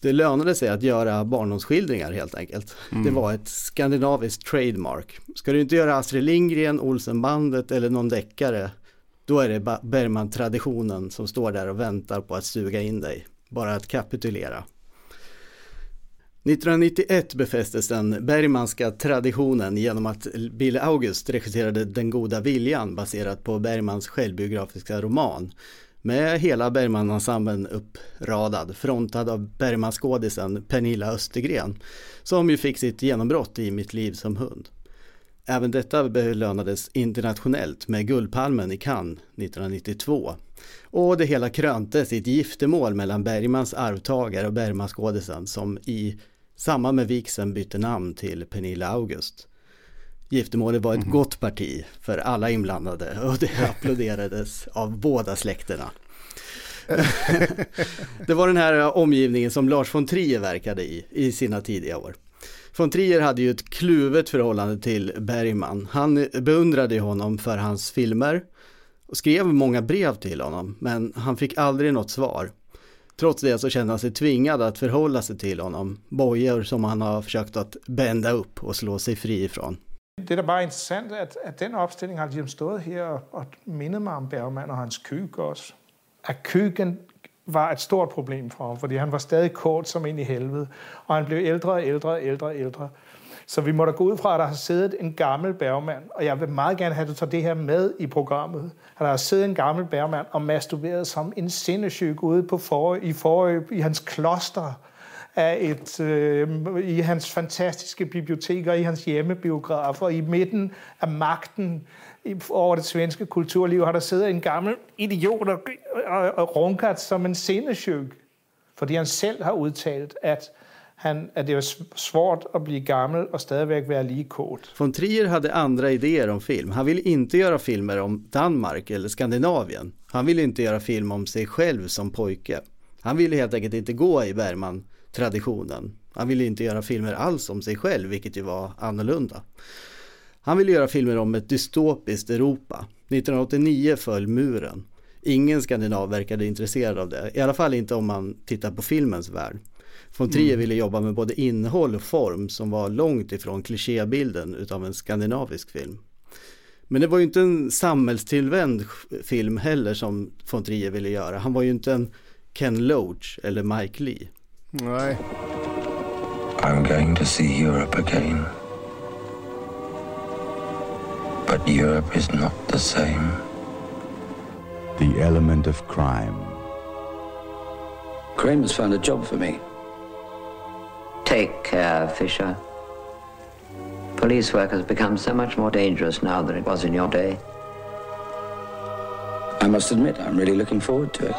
Det lönade sig att göra barndomsskildringar helt enkelt. Mm. Det var ett skandinaviskt trademark. Ska du inte göra Astrid Lindgren, Olsenbandet eller någon deckare då är det Bergman-traditionen som står där och väntar på att suga in dig. Bara att kapitulera. 1991 befästes den Bergmanska traditionen genom att Bill August regisserade Den goda viljan baserat på Bergmans självbiografiska roman med hela Bergmanensemblen uppradad, frontad av Bergman-skådisen Pernilla Östergren som ju fick sitt genombrott i Mitt liv som hund. Även detta belönades internationellt med Guldpalmen i Cannes 1992. Och det hela kröntes i ett giftermål mellan Bergmans arvtagare och Bergmanskådisen som i samband med vigseln bytte namn till Pernilla August. Giftermålet var ett mm. gott parti för alla inblandade och det (laughs) applåderades av båda släkterna. (laughs) det var den här omgivningen som Lars von Trier verkade i, i sina tidiga år. Von Trier hade ju ett kluvet förhållande till Bergman. Han beundrade honom för hans filmer och skrev många brev till honom, men han fick aldrig något svar. Trots det så känner han sig tvingad att förhålla sig till honom, bojor som han har försökt att bända upp och slå sig fri ifrån. Det är bara intressant att, att den uppställningen har liksom stått här och, och minnet mig om Bergman och hans kuk också. Att kuken var ett stort problem för honom, för han var stadig kort som in i helvetet. Och han blev äldre och äldre och äldre, äldre. Så vi må da gå ud fra, at der har siddet en gammel Bergman, og jeg vil meget gerne have, at du tager det her med i programmet. At der har siddet en gammel bærmand og masturberet som en sindesyg ude på forø, i, forø, i hans kloster, af et, øh, i hans fantastiske biblioteker, i hans hjemmebiografer, i midten af magten over det svenske kulturliv har der siddet en gammel idiot og, og, og runkat som en sinnessyg. Fordi han selv har udtalt, at han, att det är svårt att bli gammal och stadigvæk vara lika kåt. Von Trier hade andra idéer om film. Han ville inte göra filmer om Danmark eller Skandinavien. Han ville inte göra film om sig själv som pojke. Han ville helt enkelt inte gå i Bergman-traditionen. Han ville inte göra filmer alls om sig själv, vilket ju var annorlunda. Han ville göra filmer om ett dystopiskt Europa. 1989 föll muren. Ingen skandinav verkade intresserad av det, i alla fall inte om man tittar på filmens värld. Von Trier mm. ville jobba med både innehåll och form som var långt ifrån klichébilden utav en skandinavisk film. Men det var ju inte en samhällstillvänd film heller som von Trier ville göra. Han var ju inte en Ken Loach eller Mike Lee. Nej. I'm going to see Europe again. But Europe is not the same. The element of crime. Kramer's found a job for me. Take care, Fisher. Police work has become so much more dangerous now than it was in your day. I must admit, I'm really looking forward to it.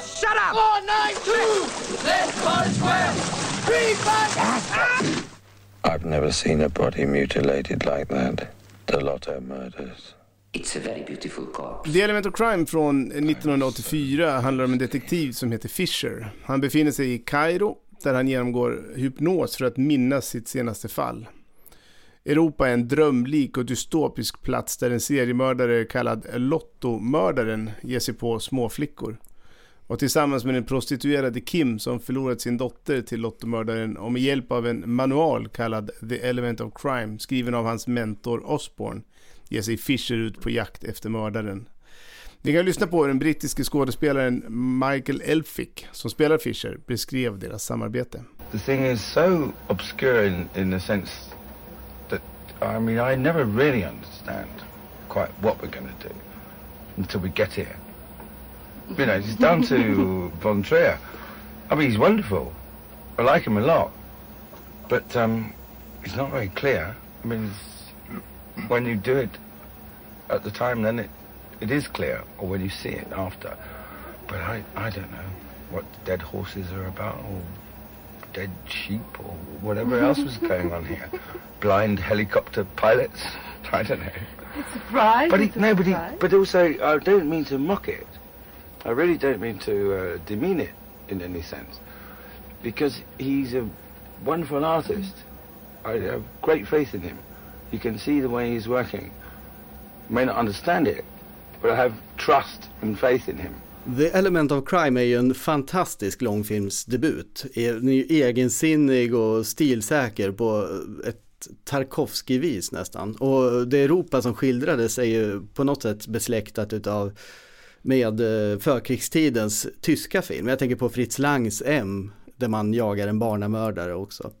Shut up! 492! Let's square! Three, five, I've never seen a body mutilated like that. The Lotto murders. It's a very beautiful corpse. The Element of Crime från 1984 handlar om en detektiv som heter Fisher. Han befinner sig i Kairo där han genomgår hypnos för att minnas sitt senaste fall. Europa är en drömlik och dystopisk plats där en seriemördare kallad Lotto-mördaren ger sig på småflickor. Och tillsammans med den prostituerade Kim som förlorat sin dotter till Lottomördaren och med hjälp av en manual kallad The Element of Crime skriven av hans mentor Osborne ger sig Fisher ut på jakt efter mördaren. Vi kan lyssna på hur den brittiske skådespelaren Michael Elphick, som spelar Fisher, beskrev deras samarbete. The thing is so obscure in, in the sense that, I mean, I never really understand quite what we're going to do until we get here. You know, it's down to (laughs) Von Trier. I mean, he's wonderful. I like him a lot. But um, it's not very clear. I mean, when you do it at the time, then it it is clear, or when you see it after. But I, I don't know what dead horses are about, or dead sheep, or whatever else was going on here. (laughs) Blind helicopter pilots. I don't know. It's a surprise. But it, no, but, he, but also, I don't mean to mock it. I really don't mean to uh, demean it in any sense, because he's a wonderful artist. I have great faith in him. You can see the way he's working. You may not understand it, But I have trust and faith in him. The Element of Crime är ju en fantastisk långfilmsdebut. Den är ju egensinnig och stilsäker på ett Tarkovsky-vis nästan. Och det Europa som skildrades är ju på något sätt besläktat utav med eh, förkrigstidens tyska film. Jag tänker på Fritz Langs M där man jagar en barnamördare också.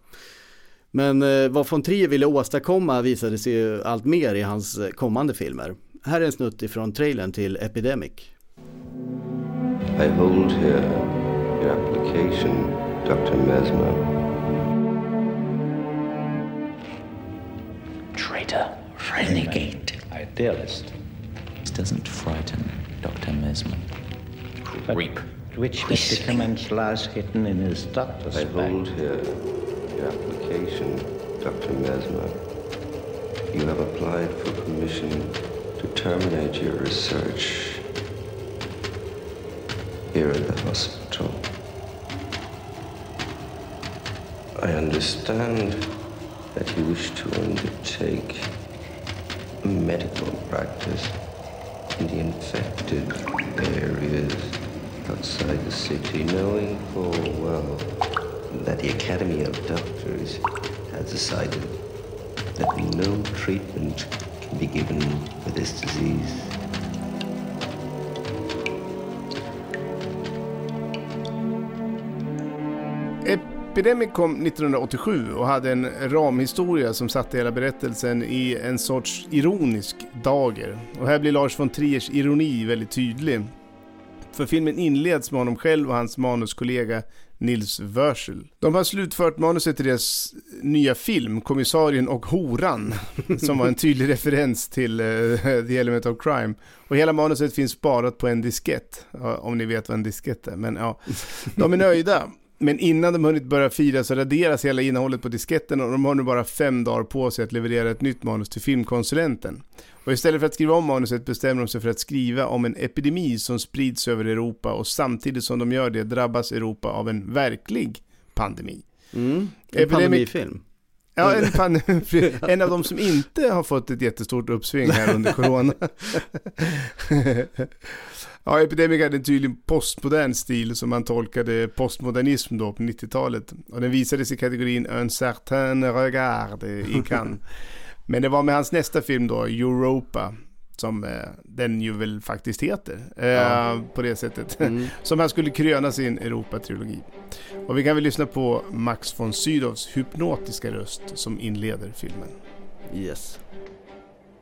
Men eh, vad von Trier ville åstadkomma visade sig ju allt mer i hans eh, kommande filmer. Här är en snutt ifrån trailern till Epidemic. I hold here your application, Dr. Mesmer. Traitor, renegade, idealist. This doesn't frighten Dr. Mesmer. Creep. Which. Clements lies hidden in his doctor's I hold here your application, Dr. Mesmer. You have applied for permission to terminate your research here at the hospital. I understand that you wish to undertake medical practice in the infected areas outside the city, knowing full well that the Academy of Doctors has decided that no treatment be given for this disease. Epidemic kom 1987 och hade en ramhistoria som satte hela berättelsen i en sorts ironisk dager. Och här blir Lars von Triers ironi väldigt tydlig. För filmen inleds med honom själv och hans manuskollega Nils Wörsel. De har slutfört manuset till deras nya film, Kommissarien och Horan, (laughs) som var en tydlig referens till uh, The Element of Crime. Och hela manuset finns sparat på en diskett, om ni vet vad en diskett är. Men ja, de är nöjda. Men innan de hunnit börja fira så raderas hela innehållet på disketten och de har nu bara fem dagar på sig att leverera ett nytt manus till filmkonsulenten. Och istället för att skriva om manuset bestämmer de sig för att skriva om en epidemi som sprids över Europa och samtidigt som de gör det drabbas Europa av en verklig pandemi. Mm, en pandemifilm. Ja, en, pan, en av de som inte har fått ett jättestort uppsving här under corona. ja, Epidemic hade en tydlig postmodern stil som man tolkade postmodernism då på 90-talet. Och den visades i kategorin Un certain regard i Cannes. Men det var med hans nästa film då, Europa, som eh, den ju väl faktiskt heter. Eh, ja. På det sättet. Mm. (laughs) som han skulle kröna sin Europa-trilogi. Och vi kan väl lyssna på Max von Sydows hypnotiska röst som inleder filmen. Yes.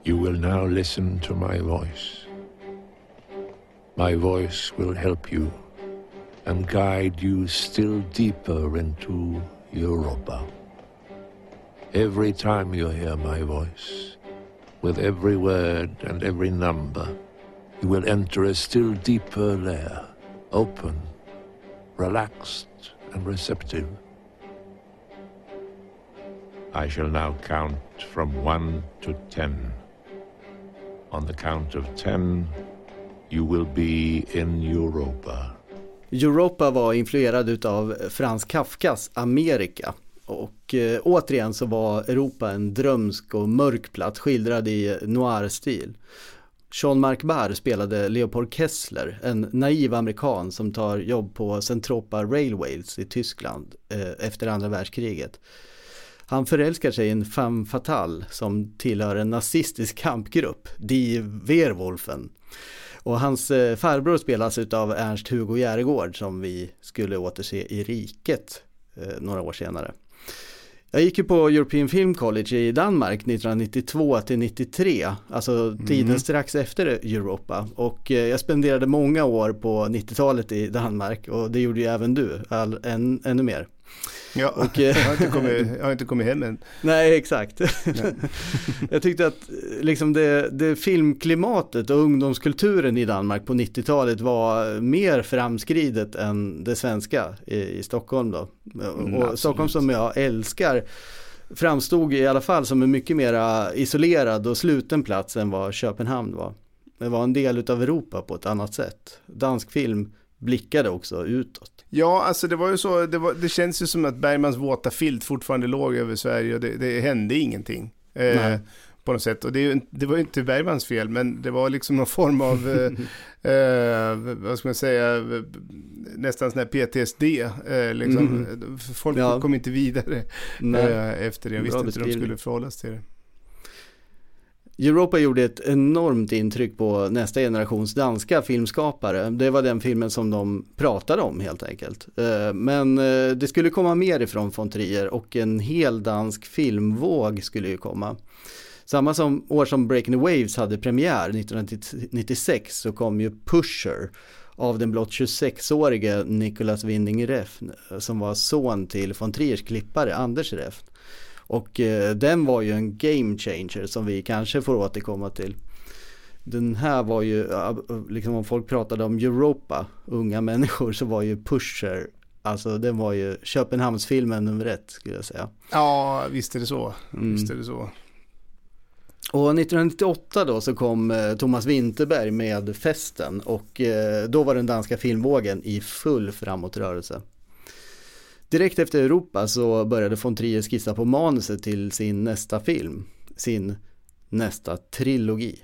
You will now listen to my voice. My voice will help you and guide you still deeper into Europa. Every time you hear my voice, with every word and every number, you will enter a still deeper layer, open, relaxed, and receptive. I shall now count from one to ten. On the count of ten, you will be in Europa. Europa var influerad av Frans Kafkas Amerika. Och eh, återigen så var Europa en drömsk och mörk plats skildrad i noir-stil. Jean-Marc Barr spelade Leopold Kessler, en naiv amerikan som tar jobb på Centropa Railways i Tyskland eh, efter andra världskriget. Han förälskar sig i en femme fatale som tillhör en nazistisk kampgrupp, Die Werwolfen. Och hans eh, farbror spelas av Ernst-Hugo Järegård som vi skulle återse i Riket eh, några år senare. Jag gick ju på European Film College i Danmark 1992 till 93, alltså tiden mm. strax efter Europa. Och eh, jag spenderade många år på 90-talet i Danmark och det gjorde ju även du, all, än, ännu mer. Ja, och, jag, har inte kommit, (laughs) jag har inte kommit hem än. Nej, exakt. Nej. (laughs) jag tyckte att liksom det, det, filmklimatet och ungdomskulturen i Danmark på 90-talet var mer framskridet än det svenska i, i Stockholm då. Mm, och absolut. Stockholm som jag älskar framstod i alla fall som en mycket mer isolerad och sluten plats än vad Köpenhamn var. Det var en del av Europa på ett annat sätt. Dansk film blickade också utåt. Ja, alltså det var ju så, det, var, det känns ju som att Bergmans våta filt fortfarande låg över Sverige och det, det hände ingenting. Eh, på något sätt. Och det, det, var ju inte Bergmans fel, men det var liksom någon form av, eh, (laughs) eh, vad ska man säga, nästan sån här PTSD. Eh, liksom. Mm. Folk ja. kom inte vidare eh, efter det. Jag visste inte hur de skulle förhålla sig till det. Europa gjorde ett enormt intryck på nästa generations danska filmskapare. Det var den filmen som de pratade om helt enkelt. Eh, men eh, det skulle komma mer ifrån von Trier och en hel dansk filmvåg skulle ju komma. Samma som år som Breaking the Waves hade premiär 1996 så kom ju Pusher av den blott 26-årige Nicolas Winding Refn eh, som var son till von Triers klippare Anders Refn. Och eh, den var ju en game changer som vi kanske får återkomma till. Den här var ju, liksom om folk pratade om Europa, unga människor, så var ju Pusher, alltså den var ju Köpenhamnsfilmen nummer ett skulle jag säga. Ja, visst är det så. Mm. Visst är det så. Och 1998 då så kom eh, Thomas Winterberg med Festen och eh, då var den danska filmvågen i full framåtrörelse. Direkt efter Europa så började von Trier skissa på manuset till sin nästa film, sin nästa trilogi.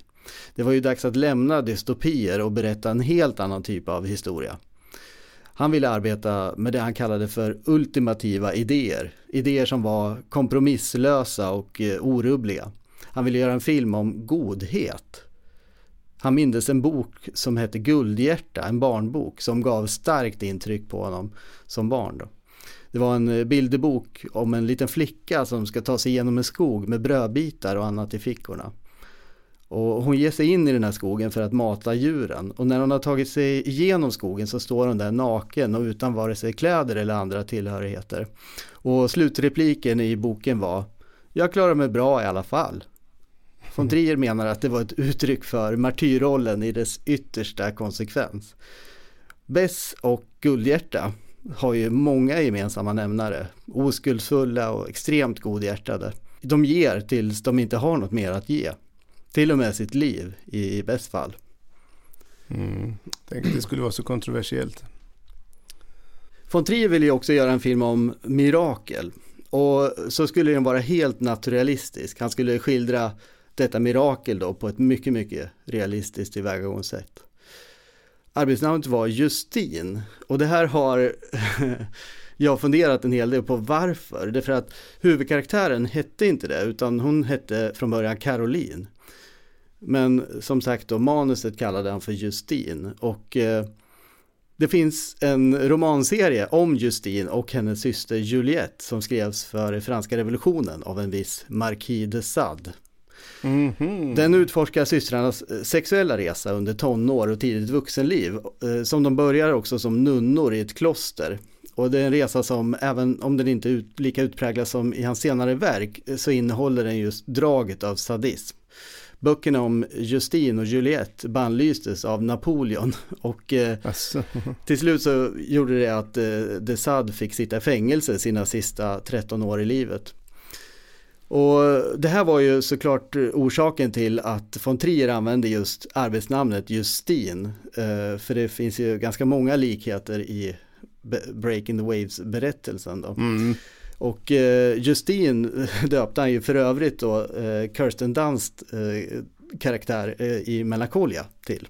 Det var ju dags att lämna dystopier och berätta en helt annan typ av historia. Han ville arbeta med det han kallade för ultimativa idéer, idéer som var kompromisslösa och eh, orubbliga. Han ville göra en film om godhet. Han mindes en bok som hette Guldhjärta, en barnbok som gav starkt intryck på honom som barn. Då. Det var en eh, bilderbok om en liten flicka som ska ta sig igenom en skog med brödbitar och annat i fickorna. Och hon ger sig in i den här skogen för att mata djuren och när hon har tagit sig igenom skogen så står hon där naken och utan vare sig kläder eller andra tillhörigheter. Och slutrepliken i boken var Jag klarar mig bra i alla fall. Von Trier menar att det var ett uttryck för martyrrollen i dess yttersta konsekvens. Bess och Guldhjärta har ju många gemensamma nämnare. Oskuldsfulla och extremt godhjärtade. De ger tills de inte har något mer att ge. Till och med sitt liv i bäst fall. Mm. Tänk att det skulle vara så kontroversiellt. Von Trier ville ju också göra en film om mirakel. Och så skulle den vara helt naturalistisk. Han skulle skildra detta mirakel då på ett mycket, mycket realistiskt tillvägagångssätt. Arbetsnamnet var Justin och det här har (laughs) jag funderat en hel del på varför. Det är för att huvudkaraktären hette inte det utan hon hette från början Caroline. Men som sagt då manuset kallade han för Justin och eh, det finns en romanserie om Justine och hennes syster Juliette som skrevs för franska revolutionen av en viss Marquis de Sade. Mm -hmm. Den utforskar systrarnas eh, sexuella resa under tonår och tidigt vuxenliv, eh, som de börjar också som nunnor i ett kloster. Och det är en resa som, även om den inte är lika utpräglad som i hans senare verk, eh, så innehåller den just draget av sadism. Böckerna om Justine och Juliette bannlystes av Napoleon (laughs) och eh, (laughs) till slut så gjorde det att eh, de Sade fick sitta i fängelse sina sista 13 år i livet. Och det här var ju såklart orsaken till att von Trier använde just arbetsnamnet Justin. Eh, för det finns ju ganska många likheter i Breaking the Waves-berättelsen. Då. Mm. Och eh, Justin (laughs) döpte han ju för övrigt då eh, Kirsten Dunst eh, karaktär eh, i Melancholia till.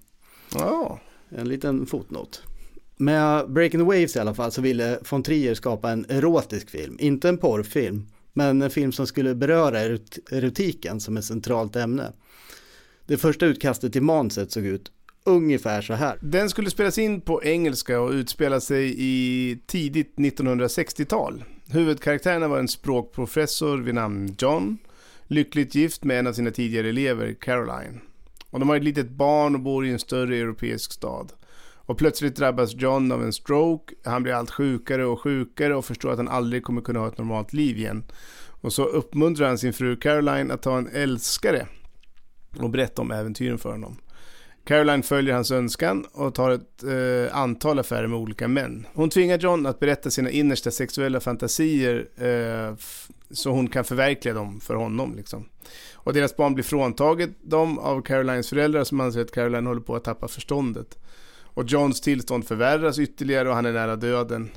Oh. En liten fotnot. Med Breaking the Waves i alla fall så ville von Trier skapa en erotisk film, inte en porrfilm, men en film som skulle beröra erotiken som ett centralt ämne. Det första utkastet till manuset såg ut ungefär så här. Den skulle spelas in på engelska och utspela sig i tidigt 1960-tal. Huvudkaraktärerna var en språkprofessor vid namn John, lyckligt gift med en av sina tidigare elever, Caroline. Och de har ett litet barn och bor i en större europeisk stad. Och plötsligt drabbas John av en stroke, han blir allt sjukare och sjukare och förstår att han aldrig kommer kunna ha ett normalt liv igen. Och så uppmuntrar han sin fru Caroline att ta en älskare och berätta om äventyren för honom. Caroline följer hans önskan och tar ett eh, antal affärer med olika män. Hon tvingar John att berätta sina innersta sexuella fantasier eh, så hon kan förverkliga dem för honom. Liksom. Och deras barn blir fråntaget dem av Carolines föräldrar som anser att Caroline håller på att tappa förståndet. Och Johns tillstånd förvärras ytterligare och han är nära döden.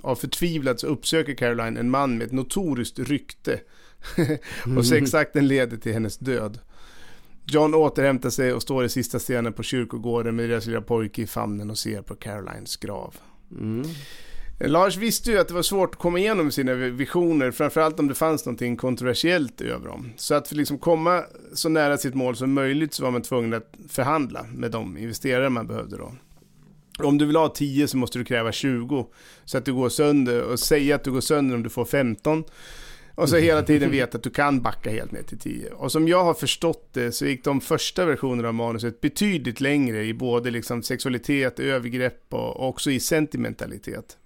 Av förtvivlat så uppsöker Caroline en man med ett notoriskt rykte. (laughs) och sexakten leder till hennes död. John återhämtar sig och står i sista scenen på kyrkogården med deras lilla pojke i famnen och ser på Carolines grav. Mm. Lars visste ju att det var svårt att komma igenom sina visioner, framförallt om det fanns någonting kontroversiellt över dem. Så att för liksom komma så nära sitt mål som möjligt så var man tvungen att förhandla med de investerare man behövde då. Om du vill ha 10 så måste du kräva 20 så att du går sönder och säga att du går sönder om du får 15 och så hela tiden veta att du kan backa helt ner till 10. Och som jag har förstått det så gick de första versionerna av manuset betydligt längre i både liksom sexualitet, övergrepp och också i sentimentalitet.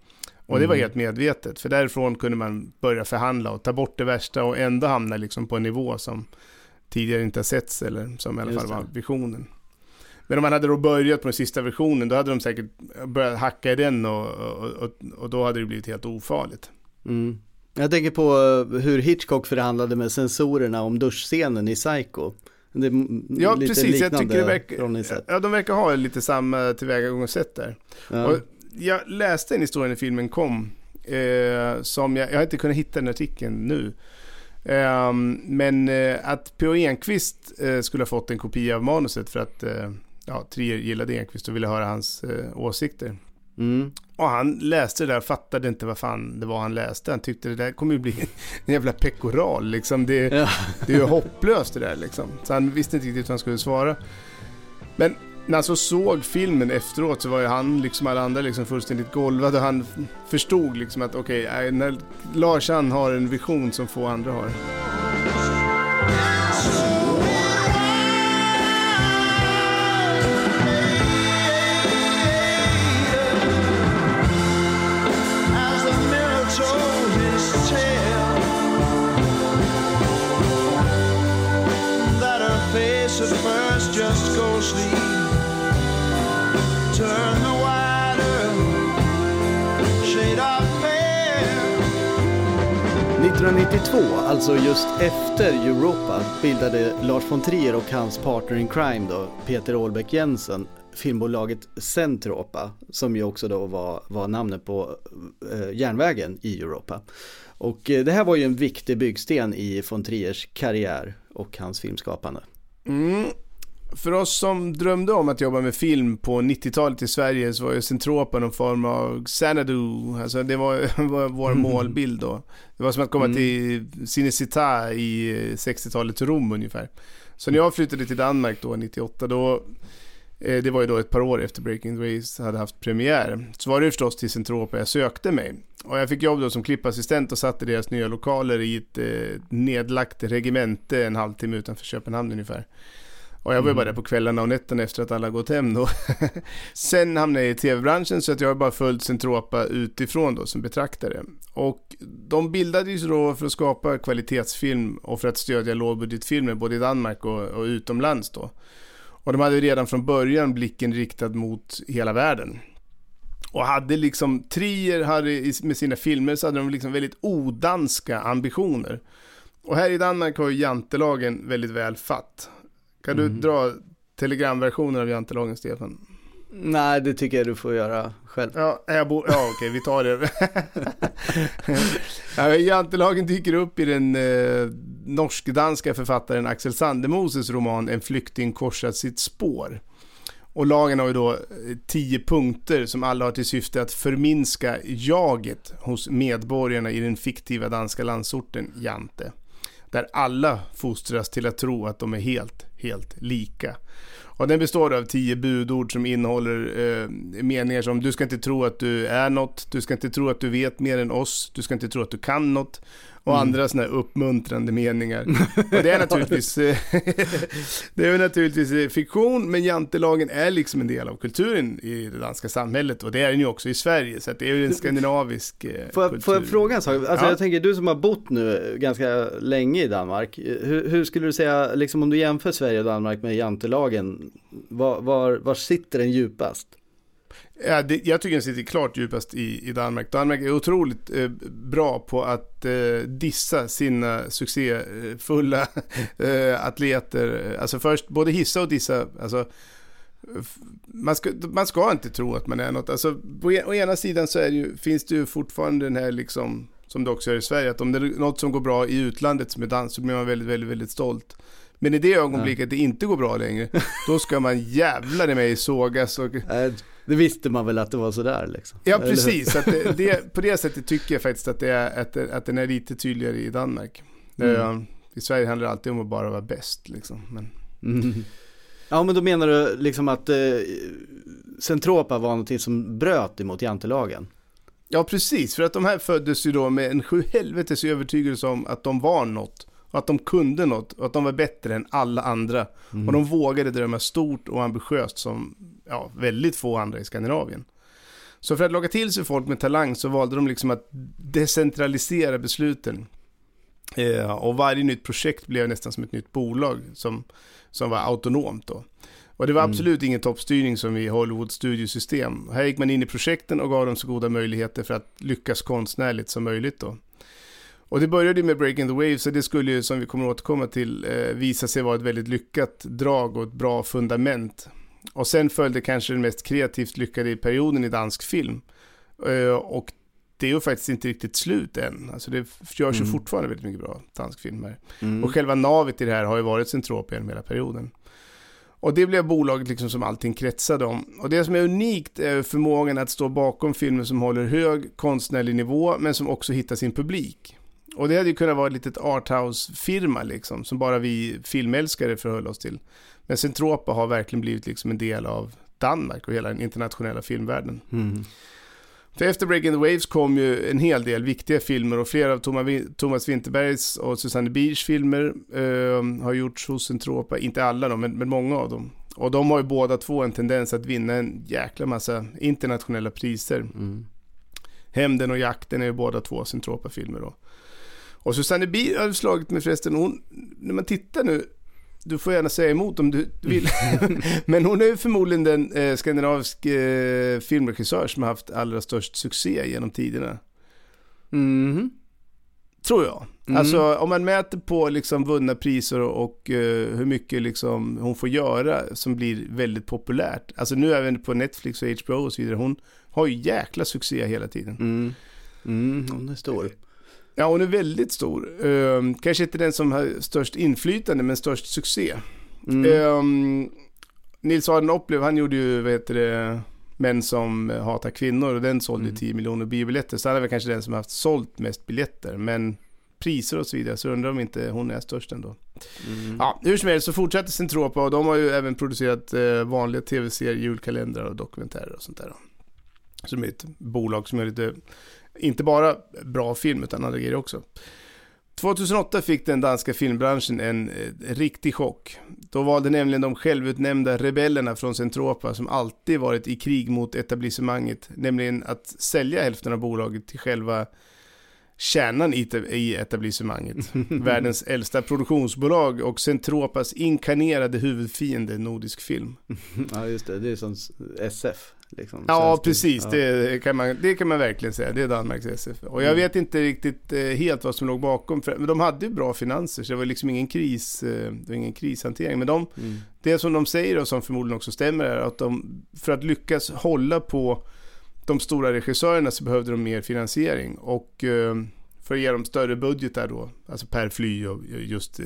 Och det var mm. helt medvetet, för därifrån kunde man börja förhandla och ta bort det värsta och ändå hamna liksom på en nivå som tidigare inte har setts eller som i alla fall var visionen. Men om man hade då börjat på den sista versionen, då hade de säkert börjat hacka i den och, och, och, då hade det blivit helt ofarligt. Mm. Jag tänker på eh, hur Hitchcock förhandlade med sensorerna om duschscenen i Psycho. Det är ja, precis. Jag tycker det verkar, ja, de verkar ha lite samma tillvägagångssätt där. Ja. Och jag läste en historia när filmen kom, eh, som jag, jag har inte kunnat hitta den artikeln nu. Eh, men eh, att P.O. Enquist eh, skulle ha fått en kopia av manuset för att eh, ja, Trier gillade Enquist och ville höra hans åsikter. Mm. Och han läste det där och fattade inte vad fan det var han läste. Han tyckte det där kommer ju bli (laughs) en jävla pekoral liksom. Det, ja. det är ju hopplöst det där liksom. Så han visste inte riktigt hur han skulle svara. Men när han så såg filmen efteråt så var ju han, liksom alla andra, liksom fullständigt golvad och han förstod liksom att okej, okay, Lars han har en vision som få andra har. 1992, alltså just efter Europa, bildade Lars von Trier och hans partner in crime då, Peter Ålbeck Jensen, filmbolaget Centropa som ju också då var, var namnet på eh, järnvägen i Europa. Och eh, det här var ju en viktig byggsten i von Triers karriär och hans filmskapande. Mm. För oss som drömde om att jobba med film på 90-talet i Sverige så var ju Centropa någon form av Xanadu. Alltså det var, (laughs) var vår Mm. målbild då. Det var som att komma Mm. till Cinecittà i 60-talets Rom ungefär. Så när jag flyttade till Danmark då 98 då eh, det var ju då ett par år efter Breaking the Waves hade haft premiär. Så var det ju förstås till Centropa jag sökte mig. Och jag fick jobb då som klippassistent och satt i deras nya lokaler i ett eh, nedlagt regemente en halvtimme utanför Köpenhamn ungefär. Och jag var ju bara där på kvällarna och nätterna efter att alla gått hem då. (laughs) Sen hamnade jag i tv-branschen så att jag har bara följt Centropa utifrån då som betraktare. Och de bildades då för att skapa kvalitetsfilm och för att stödja lågbudgetfilmer både i Danmark och, och utomlands då. Och de hade ju redan från början blicken riktad mot hela världen. Och hade liksom, Trier hade med sina filmer så hade de liksom väldigt odanska ambitioner. Och här i Danmark har ju jantelagen väldigt väl fatt. Kan du dra telegramversionen av jantelagen, Stefan? Nej, det tycker jag du får göra själv. Ja, jag bo- ja okej, vi tar det. (laughs) ja, jantelagen dyker upp i den eh, norsk-danska författaren Axel Sandemoses roman En flykting korsat sitt spår. Och lagen har ju då eh, tio punkter som alla har till syfte att förminska jaget hos medborgarna i den fiktiva danska landsorten Jante. Där alla fostras till att tro att de är helt, helt lika. Och den består av tio budord som innehåller eh, meningar som du ska inte tro att du är något, du ska inte tro att du vet mer än oss, du ska inte tro att du kan något. Och Mm. andra sådana uppmuntrande meningar. (laughs) Och det är naturligtvis, eh, (laughs) det är naturligtvis eh, fiktion, men jantelagen är liksom en del av kulturen i det danska samhället. Och det är den ju också i Sverige, så det är ju en skandinavisk eh, Får jag, kultur. får jag fråga en sak? Alltså Ja. jag tänker du som har bott nu ganska länge i Danmark. Hur, hur skulle du säga, liksom om du jämför Sverige och Danmark med jantelagen, var, var, var sitter den djupast? Ja, det, jag tycker den sitter klart djupast i, i Danmark. Danmark är otroligt eh, bra på att eh, dissa sina succéfulla (laughs) eh, atleter. Alltså först både hissa och dissa. Alltså, man, ska, man ska inte tro att man är något. Alltså, på e- å ena sidan så är det ju, finns det ju fortfarande den här liksom, som det också är i Sverige, att om det är något som går bra i utlandet som är dans så blir man väldigt, väldigt, väldigt stolt. Men i det ögonblicket det inte går bra längre, då ska man jävlar i mig sågas och (laughs) Det visste man väl att det var sådär liksom. Ja, precis. Att det, det, (laughs) på det sättet tycker jag faktiskt att, det är, att, att den är lite tydligare i Danmark. Mm. Eh, I Sverige handlar det alltid om att bara vara bäst. Liksom. Men, Mm. Ja men då menar du liksom att eh, Centropa var någonting som bröt emot jantelagen? ja, precis. För att de här föddes ju då med en sjuhelvetes övertygelse om att de var något. Och att de kunde något och att de var bättre än alla andra. Mm. Och de vågade drömma stort och ambitiöst som ja, väldigt få andra i Skandinavien. Så för att locka till sig folk med talang så valde de liksom att decentralisera besluten. Eh, och varje nytt projekt blev nästan som ett nytt bolag som, som var autonomt då. Och det var Mm. absolut ingen toppstyrning som i Hollywood studiosystem. Här gick man in i projekten och gav dem så goda möjligheter för att lyckas konstnärligt som möjligt då. Och det började med Breaking the Waves och det skulle ju, som vi kommer återkomma till, eh, visa sig vara ett väldigt lyckat drag och ett bra fundament. Och sen följde kanske den mest kreativt lyckade perioden i dansk film. Eh, och det är ju faktiskt inte riktigt slut än. Alltså det görs ju Mm. fortfarande väldigt mycket bra dansk film här. Mm. Och själva navet i det här har ju varit Centropia genom hela perioden. Och det blev bolaget liksom som allting kretsade om. Och det som är unikt är förmågan att stå bakom filmer som håller hög konstnärlig nivå men som också hittar sin publik. Och det hade ju kunnat vara ett litet arthouse-firma liksom, som bara vi filmälskare förhöll oss till. Men Centropa har verkligen blivit liksom en del av Danmark och hela den internationella filmvärlden. Mm. För efter Breaking the Waves kom ju en hel del viktiga filmer och flera av Thomas Winterbergs och Susanne Biers filmer eh, har gjorts hos Centropa. Inte alla då, men, men många av dem. Och de har ju båda två en tendens att vinna en jäkla massa internationella priser. Mm. Hämnden och jakten är ju båda två Centropa-filmer då. Och Susanne Bier har slagit mig förresten, hon, när man tittar nu, du får gärna säga emot om du vill, (laughs) men hon är ju förmodligen den eh, skandinavisk eh, filmregissör som har haft allra störst succé genom tiderna. Mhm. Tror jag. Mm. Alltså om man mäter på liksom vunna priser och, och eh, hur mycket liksom hon får göra som blir väldigt populärt. Alltså nu även på Netflix och HBO och så vidare. Hon har ju jäkla succé hela tiden. Mm. Mm, hon är stor. Ja, hon är väldigt stor. Ehm, kanske inte den som har störst inflytande, men störst succé. Mm. Ehm, Nils Arden Oplev, han gjorde ju, vad heter det, Män som hatar kvinnor och den sålde Mm. 10 miljoner biobiljetter. Så han är väl kanske den som har haft sålt mest biljetter. Men priser och så vidare, så undrar om inte hon är störst ändå. Mm. Ja, hur som helst så fortsätter Centropa och de har ju även producerat eh, vanliga tv-serier, julkalendrar och dokumentärer och sånt där. Som är ett bolag som gör lite, inte bara bra film utan andra grejer också. 2008 fick den danska filmbranschen en, eh, riktig chock. Då valde nämligen de självutnämnda rebellerna från Centropa som alltid varit i krig mot etablissemanget, nämligen att sälja hälften av bolaget till själva kärnan i, etablissemanget. (laughs) Världens äldsta produktionsbolag och Centropas inkarnerade huvudfiende Nordisk Film. (laughs) Ja just det, det är som SF. Liksom, Ja, precis. ja. Det, kan man, det kan man verkligen säga. Det är Danmarks SF. Och jag Mm. vet inte riktigt eh, helt vad som låg bakom. För, men de hade ju bra finanser, så det var liksom ingen kris, eh, det var ingen krishantering. Men de, Mm. det som de säger och som förmodligen också stämmer är att de, för att lyckas hålla på de stora regissörerna så behövde de mer finansiering. Och eh, för att ge dem större budgetar då, alltså per fly och just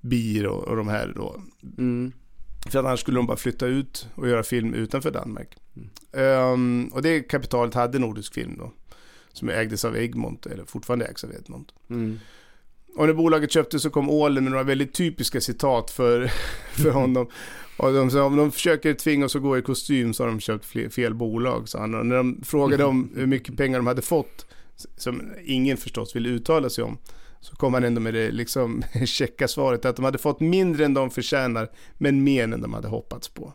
BIR och, och de här då. Mm. För att annars skulle de bara flytta ut och göra film utanför Danmark. Ehm, och det kapitalet hade Nordisk Film då. Som ägdes av Egmont, eller fortfarande ägs av Egmont. Mm. Och när bolaget köpte så kom Ålen med några väldigt typiska citat för, (laughs) för honom. Och de sa om de försöker tvinga oss att gå i kostym så har de köpt fel bolag, sa han. Och när de frågade om (laughs) hur mycket pengar de hade fått, som ingen förstås vill uttala sig om, så kom han ändå med det liksom (laughs) checka svaret att de hade fått mindre än de förtjänar, men mer än de hade hoppats på.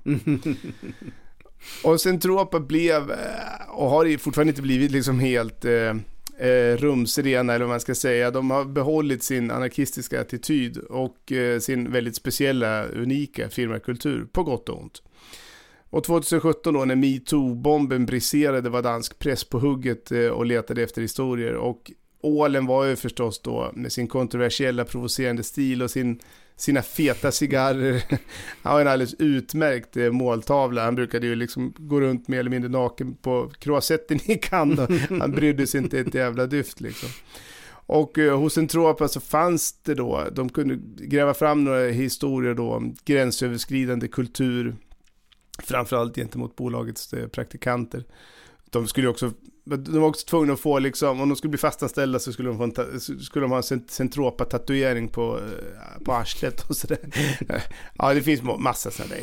Och Centropa blev, eh, och har fortfarande inte blivit liksom helt eh, eh, rumsrena eller vad man ska säga. De har behållit sin anarkistiska attityd och eh, sin väldigt speciella, unika firmakultur, på gott och ont. Och 2017 då när metoo-bomben briserade var dansk press på hugget eh, och letade efter historier. Och Ålen var ju förstås då med sin kontroversiella provocerande stil och sin, sina feta cigarrer. (laughs) Han var en alldeles utmärkt eh, måltavla. Han brukade ju liksom gå runt mer eller mindre naken på kroasetten i Cannes. (laughs) Han brydde sig inte ett jävla dyft liksom. Och eh, hos Entropa så fanns det då, de kunde gräva fram några historier då om gränsöverskridande kultur, framförallt gentemot bolagets eh, praktikanter. De skulle också, de var också tvungna att få liksom, om de skulle bli fastanställda så skulle de, få en, skulle de ha en cent- Centropa-tatuering på, eh, på arslet och sådär. (laughs) ja, det finns massa sådana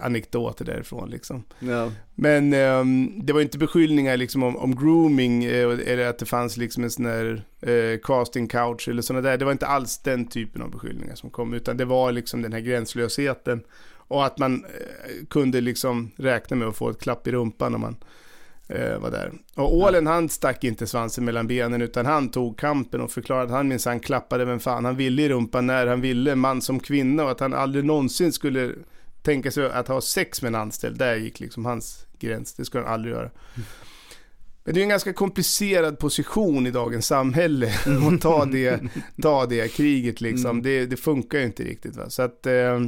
anekdoter därifrån liksom. Ja. Men ehm, det var inte beskyllningar liksom om, om grooming eh, eller att det fanns liksom en sån här eh, casting couch eller sådana där. Det var inte alls den typen av beskyllningar som kom, utan det var liksom den här gränslösheten och att man eh, kunde liksom räkna med att få ett klapp i rumpan när man eh, var där. Och Ålen han stack inte svansen mellan benen utan han tog kampen och förklarade att han minsann klappade vem fan han ville i rumpan när han ville, man som kvinna och att han aldrig någonsin skulle tänka sig att ha sex med en anställd. Där gick liksom hans gräns, det skulle han aldrig göra. Men det är en ganska komplicerad position i dagens samhälle (laughs) att ta det, ta det kriget liksom. Det, det funkar ju inte riktigt va. Så att eh,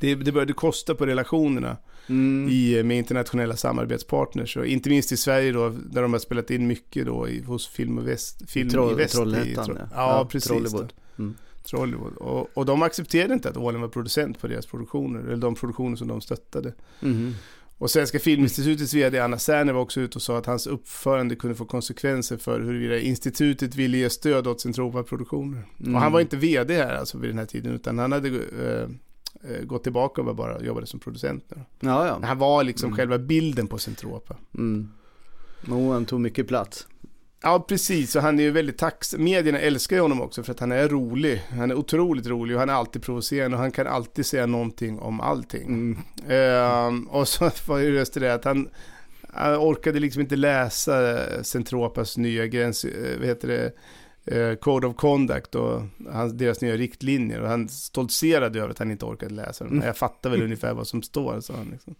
det, det började kosta på relationerna Mm. i, med internationella samarbetspartners. Och inte minst i Sverige då, där de har spelat in mycket då i, hos Film, och Väst, film Troll- i Väst. i, Trollhättan, Tro- ja. ja. Precis. Trollywood. Mm. Trollywood. Och, och de accepterade inte att Ålen var producent på deras produktioner, eller de produktioner som de stöttade. Mhm. Och Svenska Filminstitutets vd Anna Serner var också ute och sa att hans uppförande kunde få konsekvenser för huruvida institutet ville ge stöd åt Centropa-produktioner. Mm. Och han var inte vd här alltså vid den här tiden, utan han hade eh, eh, gått tillbaka och bara jobbade som producent. Nu. Ja, ja. Men Han var liksom Mm. själva bilden på Centropa. Mm. Och han tog mycket plats. Ja, precis. Och han är ju väldigt tacksam. Medierna älskar ju honom också för att han är rolig. Han är otroligt rolig och han är alltid provocerande och han kan alltid säga någonting om allting. Mm. Ehm, och så (laughs) var ju just det att han, han orkade liksom inte läsa Centropas nya gräns, eh, vad heter det, eh, Code of Conduct och hans, deras nya riktlinjer. Och han stoltserade över att han inte orkade läsa dem. Mm. Jag fattar väl ungefär vad som står, sa han. Liksom.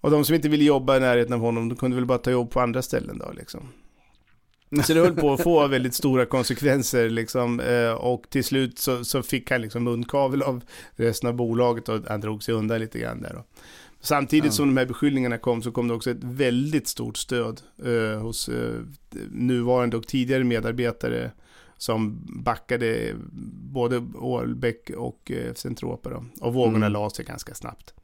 Och de som inte ville jobba i närheten av honom, de kunde väl bara ta jobb på andra ställen då liksom. Så det höll på att få väldigt stora konsekvenser liksom. eh, Och till slut så, så fick han liksom munkavel av resten av bolaget och han drog sig undan lite grann där då. Samtidigt Ja. som de här beskyllningarna kom så kom det också ett väldigt stort stöd eh, hos eh, nuvarande och tidigare medarbetare som backade både Ålbäck och eh, Centropa då. Och vågorna Mm. la sig ganska snabbt.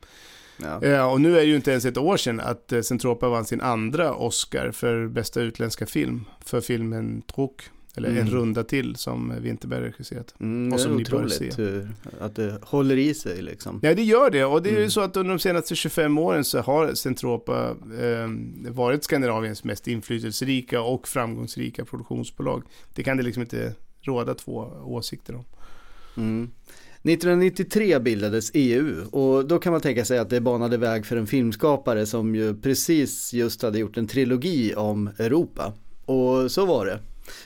Ja. Eh, och nu är det ju inte ens ett år sedan att eh, Centropa vann sin andra Oscar för bästa utländska film. För filmen Truk, eller En Mm. runda till som Winterberg regisserat. Mm, och det är som ni bör se. otroligt hur, att det håller i sig liksom. Ja, det gör det. Och det är ju Mm. så att under de senaste 25 åren så har Centropa eh, varit Skandinaviens mest inflytelserika och framgångsrika produktionsbolag. Det kan det liksom inte råda två åsikter om. Mm. 1993 bildades EU och då kan man tänka sig att det banade väg för en filmskapare som ju precis just hade gjort en trilogi om Europa. Och så var det.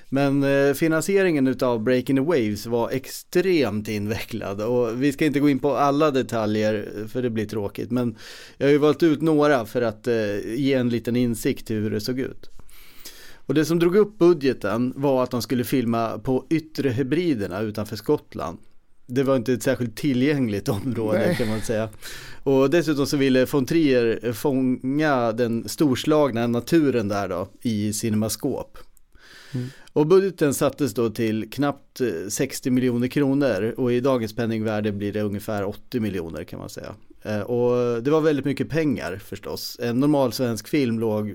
Men eh, finansieringen utav Breaking the Waves var extremt invecklad och vi ska inte gå in på alla detaljer eh, för det blir tråkigt men jag har ju valt ut några för att eh, ge en liten insikt i hur det såg ut. Och det som drog upp budgeten var att de skulle filma på Yttre Hebriderna utanför Skottland. Det var inte ett särskilt tillgängligt område Nej. kan man säga. Och dessutom så ville von Trier fånga den storslagna naturen där då i cinemaskop. Mm. Och budgeten sattes då till knappt eh, 60 miljoner kronor och i dagens penningvärde blir det ungefär 80 miljoner kan man säga. Eh, Och det var väldigt mycket pengar förstås. En normal svensk film låg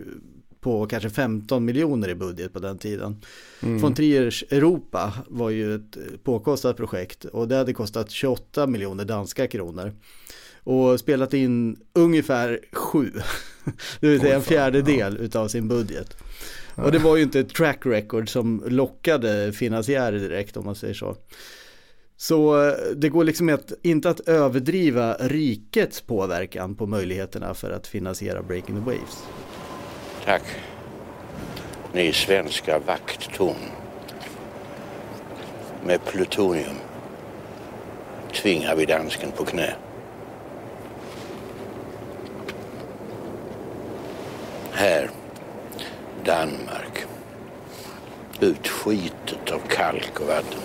på kanske 15 miljoner i budget på den tiden. Mm. Von Triers Europa var ju ett eh, påkostat projekt och det hade kostat 28 miljoner danska kronor. Och spelat in ungefär sju, (laughs) det vill säga en fjärdedel utav sin budget. Och det var ju inte ett track record som lockade finansiärer direkt om man säger så. Så eh, det går liksom att, inte att överdriva rikets påverkan på möjligheterna för att finansiera Breaking the Waves. Tack. Ni svenska vakttorn. Med plutonium tvingar vi dansken på knä. Här, Danmark. Utskitet av kalk och vatten.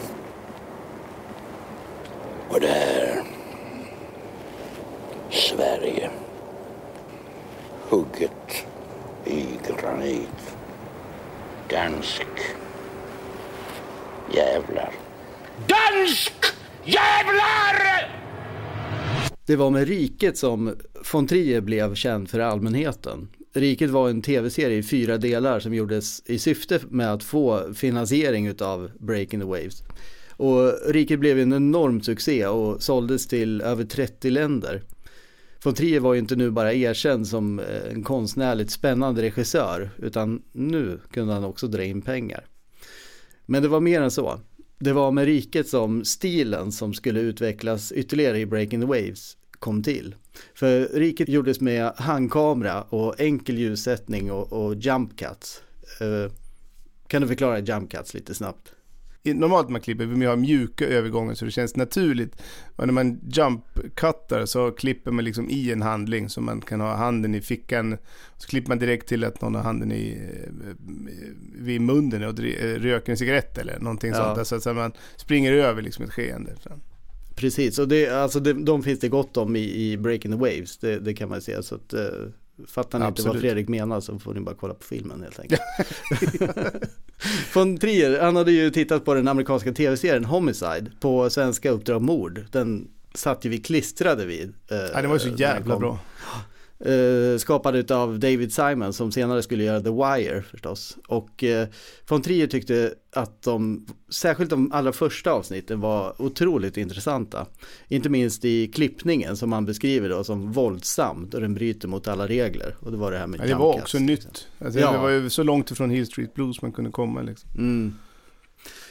Och där, Sverige. Hugget i granit. Dansk jävlar. Dansk jävlar! Det var med Riket som von Trier blev känd för allmänheten. Riket var en tv-serie i fyra delar som gjordes i syfte med att få finansiering av Breaking the Waves. Och Riket blev en enorm succé och såldes till över 30 länder. Von Trier var ju inte nu bara erkänd som eh, en konstnärligt spännande regissör utan nu kunde han också dra in pengar. Men det var mer än så. Det var med riket som stilen som skulle utvecklas ytterligare i Breaking the Waves kom till. För riket gjordes med handkamera och enkel ljussättning och, och jump cuts. Eh, kan du förklara jump cuts lite snabbt? Normalt man klipper vill man ha mjuka övergångar så det känns naturligt. Och när man jump-cuttar så klipper man liksom i en handling så man kan ha handen i fickan. Så klipper man direkt till att någon har handen i, eh, vid munnen och eh, röker en cigarett eller någonting Ja. sånt. Så att man springer över liksom ett skeende. Precis, och det, alltså det, de finns det gott om i, i Breaking the Waves, det, det kan man säga. Så att, eh, fattar ni inte vad Absolut. Fredrik menar så får ni bara kolla på filmen helt enkelt. (laughs) (laughs) Von Trier, han hade ju tittat på den amerikanska tv-serien Homicide på svenska Uppdrag Mord. Den satt ju vi klistrade vid. eh, Ja, det var ju så jävla bra. (gasps) Eh, skapad av David Simon som senare skulle göra The Wire förstås. Och eh, von Trier tyckte att de, särskilt de allra första avsnitten var otroligt intressanta. Inte minst i klippningen som han beskriver då som våldsam och den bryter mot alla regler. Och det var det här med Ja, det var också cuts. nytt. Alltså, Ja. Det var ju så långt ifrån Hill Street Blues man kunde komma. Liksom. Mm.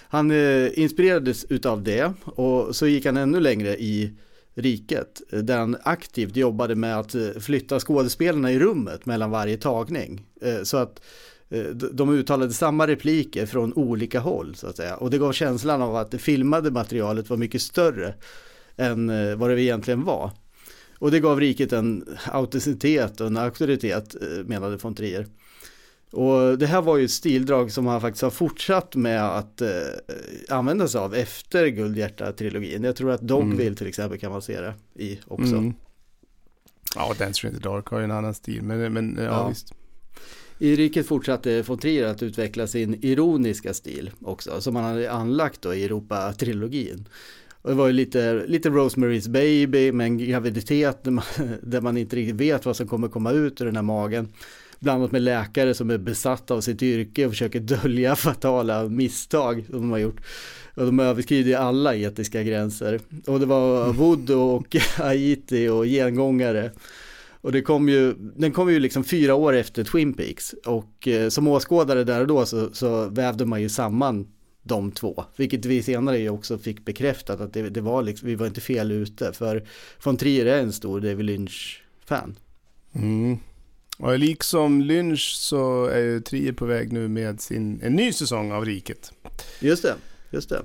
Han eh, inspirerades utav det och så gick han ännu längre i riket där han aktivt jobbade med att eh, flytta skådespelarna i rummet mellan varje tagning. Eh, så att eh, de uttalade samma repliker från olika håll så att säga. Och det gav känslan av att det filmade materialet var mycket större än vad det egentligen var. Och det gav riket en autenticitet och en auktoritet menade von Trier. Och det här var ju ett stildrag som han faktiskt har fortsatt med att eh, använda sig av efter Guldhjärta-trilogin. Jag tror att Dogville mm. till exempel kan man se det i också. Mm. Ja, Dancer in the Dark har ju en annan stil, men, men ja, ja. visst. I riket fortsatte von Trier att utveckla sin ironiska stil också, som han hade anlagt då i Europa-trilogin. Och det var ju lite, lite Rosemary's Baby med en graviditet där man, (laughs) där man inte riktigt vet vad som kommer komma ut ur den här magen. Blandat med läkare som är besatta av sitt yrke och försöker dölja (laughs) fatala misstag som de har gjort. Och de överskrider alla etiska gränser. Och det var Wood och (laughs) Haiti och gengångare. Och det kom ju, den kom ju liksom fyra år efter Twin Peaks och eh, som åskådare där och då så, så vävde man ju samman de två, vilket vi senare ju också fick bekräftat att det, det var liksom, vi var inte fel ute för von Trier är en stor David Lynch-fan. Mm. Och liksom Lynch så är ju Trier på väg nu med sin, en ny säsong av Riket. Just det, just det.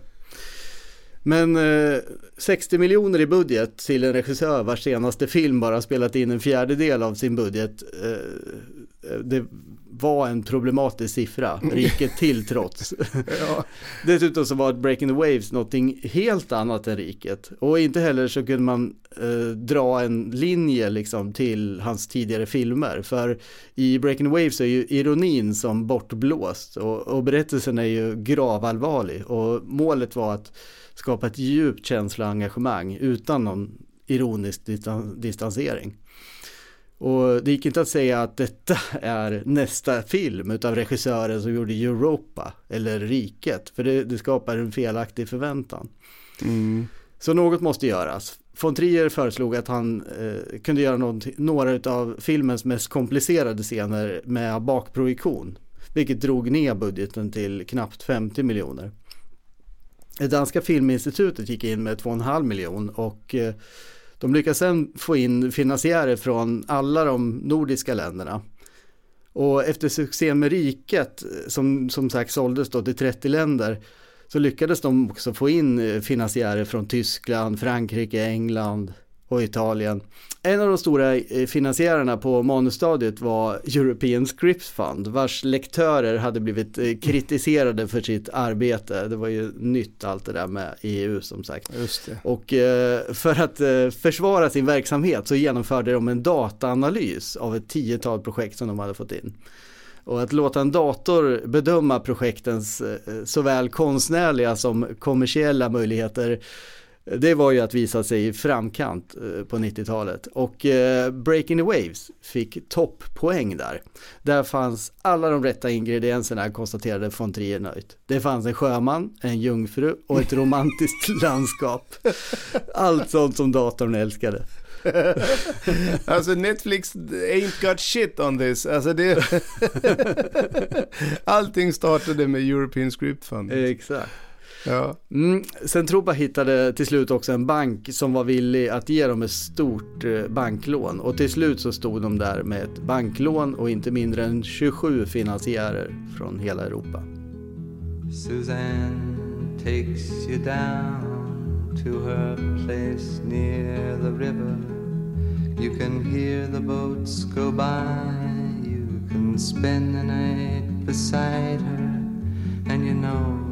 Men eh, 60 miljoner i budget till en regissör vars senaste film bara spelat in en fjärdedel av sin budget. Eh, eh det var en problematisk siffra, riket till trots. (laughs) ja. Dessutom så var Breaking the Waves någonting helt annat än riket. Och inte heller så kunde man eh, dra en linje liksom till hans tidigare filmer. För i Breaking the Waves är ju ironin som bortblåst och, och berättelsen är ju gravallvarlig. Och målet var att skapa ett djupt känsloengagemang utan någon ironisk distansering. Och det gick inte att säga att detta (laughs) är nästa film utav regissören som gjorde Europa eller Riket, för det, det skapar en felaktig förväntan. Mm. Så något måste göras. Von Trier föreslog att han eh, kunde göra några av filmens mest komplicerade scener med bakprojektion, vilket drog ner budgeten till knappt 50 miljoner. Det danska filminstitutet gick in med 2,5 miljon och eh, de lyckades sen få in finansiärer från alla de nordiska länderna. Och efter succén med Riket, som som sagt såldes då till 30 länder, så lyckades de också få in eh, finansiärer från Tyskland, Frankrike, England, och Italien. En av de stora eh, finansiärerna på manusstadiet var European Scripts Fund vars lektörer hade blivit eh, kritiserade för sitt arbete. Det var ju nytt allt det där med EU som sagt. Och eh, för att försvara sin verksamhet så genomförde de en dataanalys av ett tiotal projekt som de hade fått in. Och att låta en dator bedöma projektens såväl konstnärliga som kommersiella möjligheter det var ju att visa sig i framkant eh, på 90-talet och eh, Breaking the Waves fick topppoäng där. Där fanns alla de rätta ingredienserna konstaterade von Trier nöjt. Det fanns en sjöman, en jungfru och ett romantiskt (laughs) landskap. Allt sånt som datorn älskade. (laughs) alltså Netflix ain't got shit on this. Alltså det... (laughs) Allting startade med European Script Fund. Exakt. Ja. Mm, Centropa hittade till slut också en bank som var villig att ge dem ett stort eh, banklån och till slut så stod de där med ett banklån och inte mindre än 27 finansiärer från hela Europa. Suzanne takes you down to her place near the river You can hear the boats go by You can spend the night beside her And you know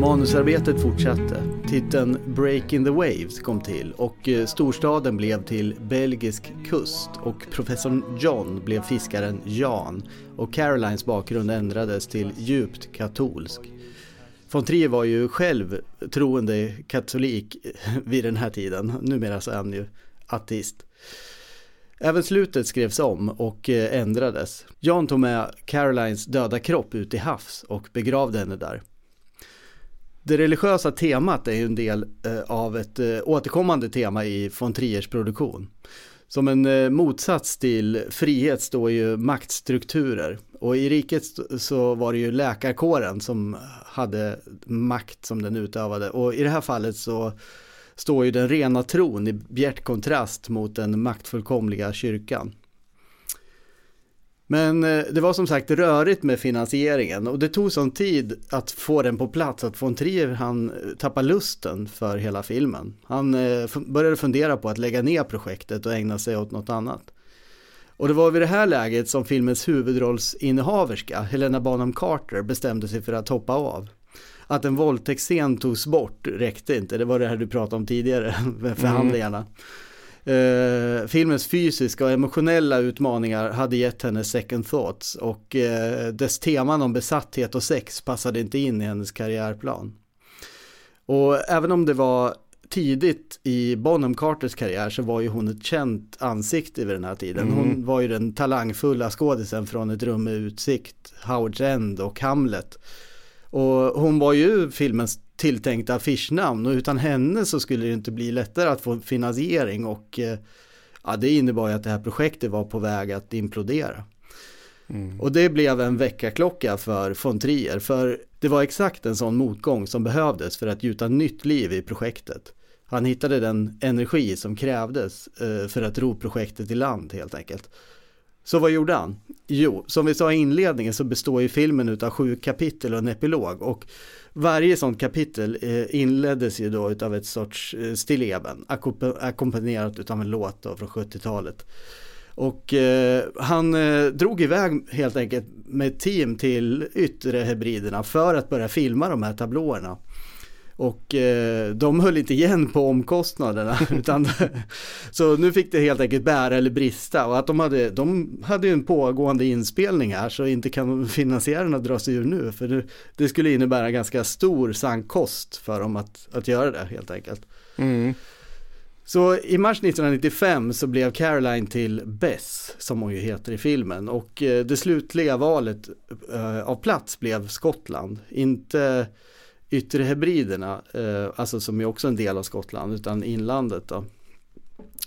Manusarbetet fortsatte. Titeln Breaking the Waves kom till och eh, storstaden blev till belgisk kust och professorn John blev fiskaren Jan och Carolines bakgrund ändrades till djupt katolsk. Von Trier var ju själv troende katolik (laughs) vid den här tiden, numera så är han ju ateist. Även slutet skrevs om och eh, ändrades. Jan tog med Carolines döda kropp ut i havs och begravde henne där. Det religiösa temat är ju en del eh, av ett eh, återkommande tema i von Triers produktion. Som en eh, motsats till frihet står ju maktstrukturer. Och i riket så var det ju läkarkåren som hade makt som den utövade. Och i det här fallet så står ju den rena tron i bjärt kontrast mot den maktfullkomliga kyrkan. Men eh, det var som sagt rörigt med finansieringen och det tog sån tid att få den på plats att von Trier han tappade lusten för hela filmen. Han eh, började fundera på att lägga ner projektet och ägna sig åt något annat. Och det var vid det här läget som filmens huvudrollsinnehaverska, Helena Bonham Carter, bestämde sig för att hoppa av. Att en våldtäktsscen togs bort räckte inte, det var det här du pratade om tidigare (laughs) med förhandlingarna. Mm. Uh, filmens fysiska och emotionella utmaningar hade gett henne second thoughts och uh, dess teman om besatthet och sex passade inte in i hennes karriärplan. Och även om det var tidigt i Bonham Carters karriär så var ju hon ett känt ansikte vid den här tiden. Mm. Hon var ju den talangfulla skådisen från Ett rum med utsikt, Howard's End och Hamlet. Och hon var ju filmens tilltänkta affischnamn och utan henne så skulle det inte bli lättare att få finansiering och eh, ja, det innebar ju att det här projektet var på väg att implodera. Mm. Och det blev en väckarklocka för von Trier för det var exakt en sån motgång som behövdes för att gjuta nytt liv i projektet. Han hittade den energi som krävdes eh, för att ro projektet i land helt enkelt. Så vad gjorde han? Jo, som vi sa i inledningen så består ju filmen av sju kapitel och en epilog och varje sånt kapitel eh, inleddes ju då utav ett sorts eh, stilleben ackompanjerat utav en låt då från 70-talet. Och eh, han eh, drog iväg helt enkelt med ett team till Yttre Hebriderna för att börja filma de här tablåerna. Och eh, de höll inte igen på omkostnaderna. (laughs) utan, så nu fick det helt enkelt bära eller brista. Och att de hade, de hade ju en pågående inspelning här så inte kan finansiärerna dra sig ur nu. För det, det skulle innebära ganska stor sankkost för dem att, att göra det helt enkelt. Mm. Så i mars 1995 så blev Caroline till Bess, som hon ju heter i filmen. Och eh, det slutliga valet eh, av plats blev Skottland. Inte Yttre Hebriderna, eh, alltså som är också en del av Skottland, utan inlandet då.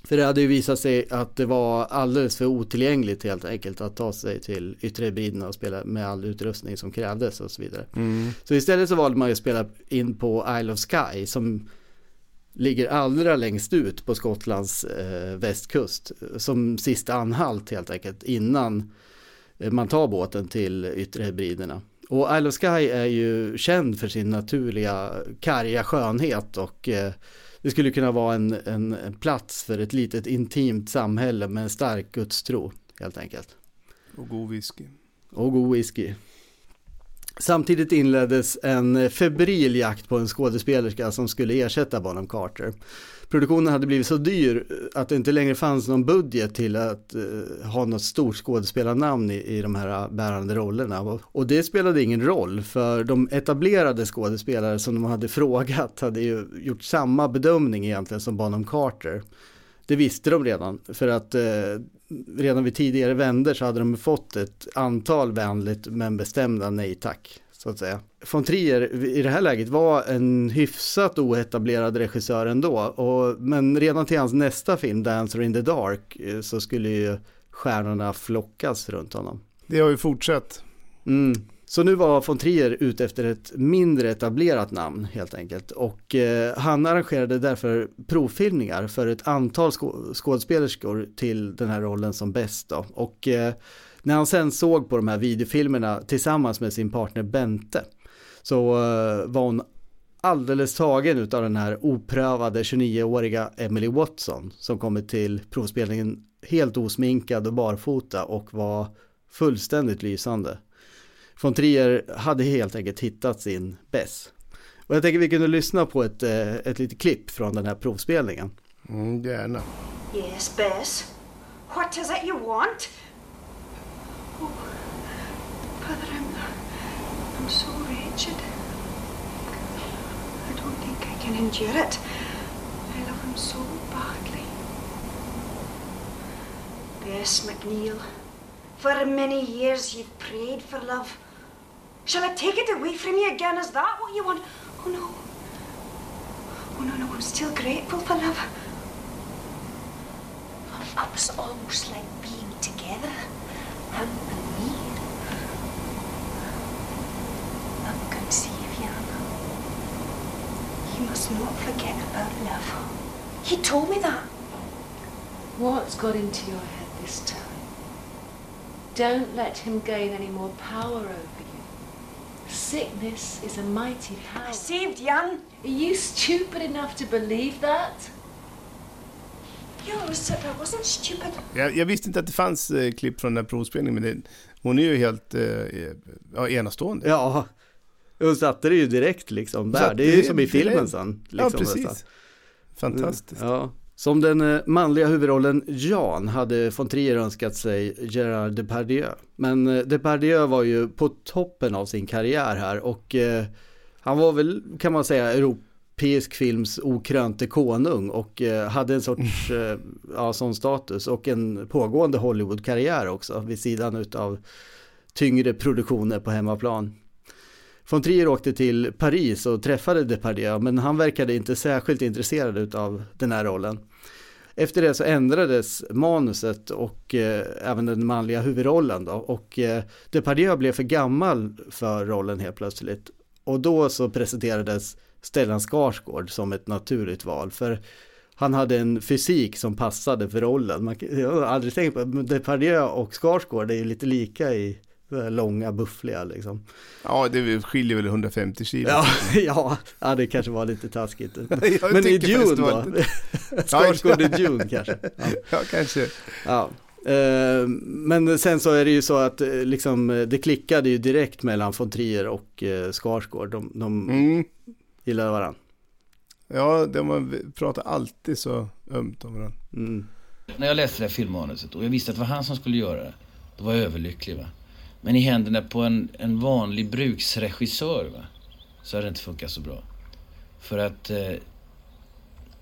För det hade ju visat sig att det var alldeles för otillgängligt helt enkelt att ta sig till Yttre Hebriderna och spela med all utrustning som krävdes och så vidare. Mm. Så istället så valde man ju att spela in på Isle of Skye som ligger allra längst ut på Skottlands eh, västkust som sista anhalt helt enkelt innan eh, man tar båten till Yttre Hebriderna. Och Isle of Skye är ju känd för sin naturliga karga skönhet och eh, det skulle kunna vara en, en, en, plats för ett litet intimt samhälle med en stark gudstro helt enkelt. Och god whisky. Och god whisky. Samtidigt inleddes en febril jakt på en skådespelerska som skulle ersätta Bonham Carter produktionen hade blivit så dyr att det inte längre fanns någon budget till att uh, ha något stort skådespelarnamn i, i de här bärande rollerna. Och, och, det spelade ingen roll för de etablerade skådespelare som de hade (laughs) frågat hade ju gjort samma bedömning egentligen som Bonham Carter. Det visste de redan för att uh, redan vid tidigare vänder så hade de fått ett antal vänligt men bestämda nej tack så att säga. Von Trier i det här läget var en hyfsat oetablerad regissör ändå. Och, men redan till hans nästa film, Dancer in the Dark, eh, så skulle ju stjärnorna flockas runt honom. Det har ju fortsatt. Mm. Så nu var von Trier ute efter ett mindre etablerat namn helt enkelt. Och eh, han arrangerade därför provfilmningar för ett antal skådespelerskor till den här rollen som bäst. Då. Och eh, när han sen såg på de här videofilmerna tillsammans med sin partner Bente så eh, var hon alldeles tagen av den här oprövade 29-åriga Emily Watson som kommit till provspelningen helt osminkad och barfota och var fullständigt lysande. Von Trier hade helt enkelt hittat sin Bess. Och jag tänker vi kunde lyssna på ett, eh, ett litet klipp från den här provspelningen. Mm, gärna. Yes, Bess. What is it you want? Oh, Father, I'm, I'm so wretched. I don't think I can endure it. I love him so badly. Bess McNeil, for many years you've prayed for love. Shall I take it away from you again? Is that what you want? Oh no. Oh no, no, I'm still grateful for love. Up's almost like being together, him and me. Up can save you. You must not forget about love. He told me that. What's got into your head this time? Don't let him gain any more power over you. Sickness is a mighty power. I saved Jan. Are you stupid enough to believe that? Jag, jag visste inte att det fanns eh, klipp från den här provspelningen, men det, hon är ju helt eh, ja, enastående. Ja, hon satte det ju direkt liksom där. Det är ju som i filmen sen. Ja, Liksom, precis. nästan. Fantastiskt. Ja. Som den eh, manliga huvudrollen Jan hade von Trier önskat sig Gerard Depardieu. Men eh, Depardieu var ju på toppen av sin karriär här och eh, han var väl kan man säga europeisk films okrönte konung och eh, hade en sorts eh, ja, sån status och en pågående Hollywood-karriär också vid sidan utav tyngre produktioner på hemmaplan. Von Trier åkte till Paris och träffade Depardieu men han verkade inte särskilt intresserad av den här rollen. Efter det så ändrades manuset och eh, även den manliga huvudrollen då och eh, Depardieu blev för gammal för rollen helt plötsligt. Och då så presenterades Stellan Skarsgård som ett naturligt val för han hade en fysik som passade för rollen. Man, jag har aldrig tänkt på men Depardieu och Skarsgård är ju lite lika i långa buffliga liksom. Ja, det skiljer väl 150 kilo. Ja, (laughs) ja, ja, det kanske var lite taskigt. (laughs) Jag Men i Dune då? (laughs) Skarsgård i Dune kanske? Ja. Ja, kanske. Ja. Eh, Men sen så är det ju så att eh, liksom, eh, det klickade ju direkt mellan von Trier och Skarsgård. De, de Mm. gillade varandra. Ja, de har- pratar alltid så ömt om varandra. Mm. När jag läste det här filmmanuset och jag visste att det var han som skulle göra det, då var jag överlycklig. Va? Men i händerna på en, en vanlig bruksregissör va? så hade det inte funkat så bra. För att eh,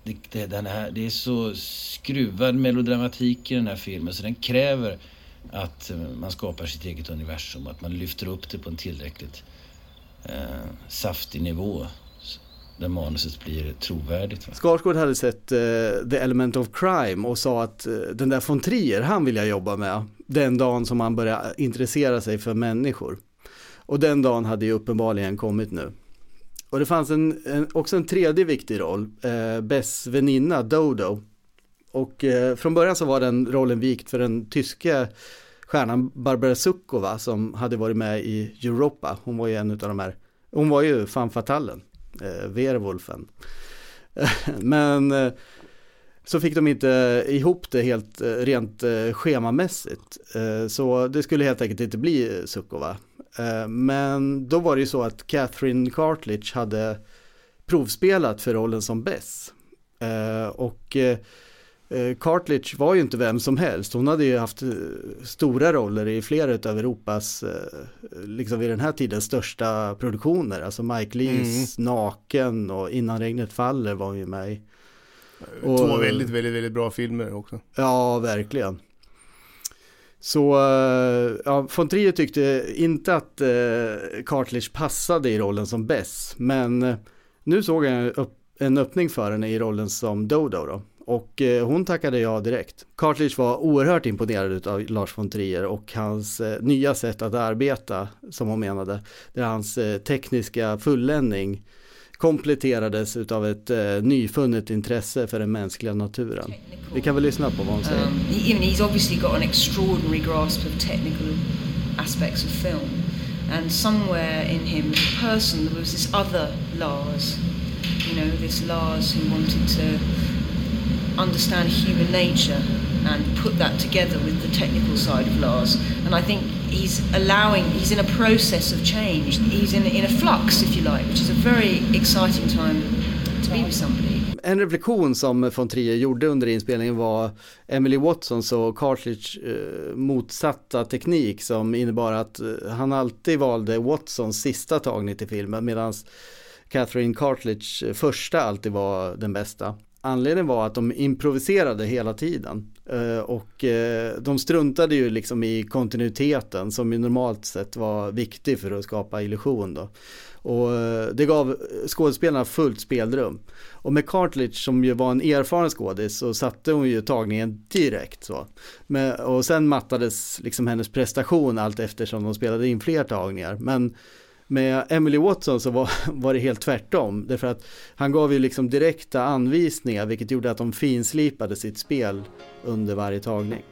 det, det, den här, det är så skruvad melodramatik i den här filmen så den kräver att eh, man skapar sitt eget universum, att man lyfter upp det på en tillräckligt eh, saftig nivå där manuset blir trovärdigt. Va? Skarsgård hade sett uh, The Element of Crime och sa att uh, den där von Trier, han vill jag jobba med. Den dagen som han började intressera sig för människor. Och den dagen hade ju uppenbarligen kommit nu. Och det fanns en, en, också en tredje viktig roll, uh, Bess väninna Dodo. Och från början så var den rollen vikt för den tyska stjärnan Barbara Sukkova som hade varit med i Europa. Hon var ju en av de här, hon var ju fan fatalen, eh, Werwolfen. (laughs) Men eh, så fick de inte ihop det helt eh, rent eh, schemamässigt. Eh, Så det skulle helt enkelt inte bli Sukova. Eh, Men då var det ju så att Catherine Cartledge hade provspelat för rollen som Bess. Eh, Och eh, Cartledge var ju inte vem som helst. Hon hade ju haft eh, stora roller i flera av Europas, eh, liksom vid den här tiden, största produktioner. Alltså Mike Lees Naken och Innan regnet faller var hon ju med i. Två väldigt, väldigt, väldigt bra filmer också. Ja, verkligen. Så eh, ja, von Trier tyckte inte att eh, Cartledge passade i rollen som Bess, men eh, nu såg jag en öppning för henne i rollen som Dodo då. Och eh, hon tackade ja direkt. Cartledge var oerhört imponerad av Lars von Trier och hans eh, nya sätt att arbeta, som hon menade. Där hans eh, tekniska fulländning kompletterades utav ett nyfunnet intresse för den mänskliga naturen. Vi kan väl lyssna på vad hon säger. Um, he, I mean, he's obviously got an extraordinary grasp of technical aspects of film. And somewhere in him, as a person, there was this other Lars. You know, this Lars who wanted to understand human nature and put that together with the technical side of Lars. And I think he's allowing, he's in a process of change. He's in, in a flux, if you like, which is a very exciting time to be with somebody. En reflektion som von Trier gjorde under inspelningen var Emily Watsons och Cartledge eh, motsatta teknik som innebar att eh, han alltid valde Watsons sista tagning till filmen medan Catherine Cartledge eh, första alltid var den bästa anledningen var att de improviserade hela tiden. Eh, och eh, de struntade ju liksom i kontinuiteten som ju normalt sett var viktig för att skapa illusion då. Och eh, det gav skådespelarna fullt spelrum. Och med Cartledge som ju var en erfaren skådis så satte hon ju tagningen direkt så. Men, och sen mattades liksom hennes prestation allt eftersom de spelade in fler tagningar. Men med Emily Watson så var, (laughs) var det helt tvärtom. Därför att han gav ju liksom direkta anvisningar vilket gjorde att de finslipade sitt spel under varje tagning.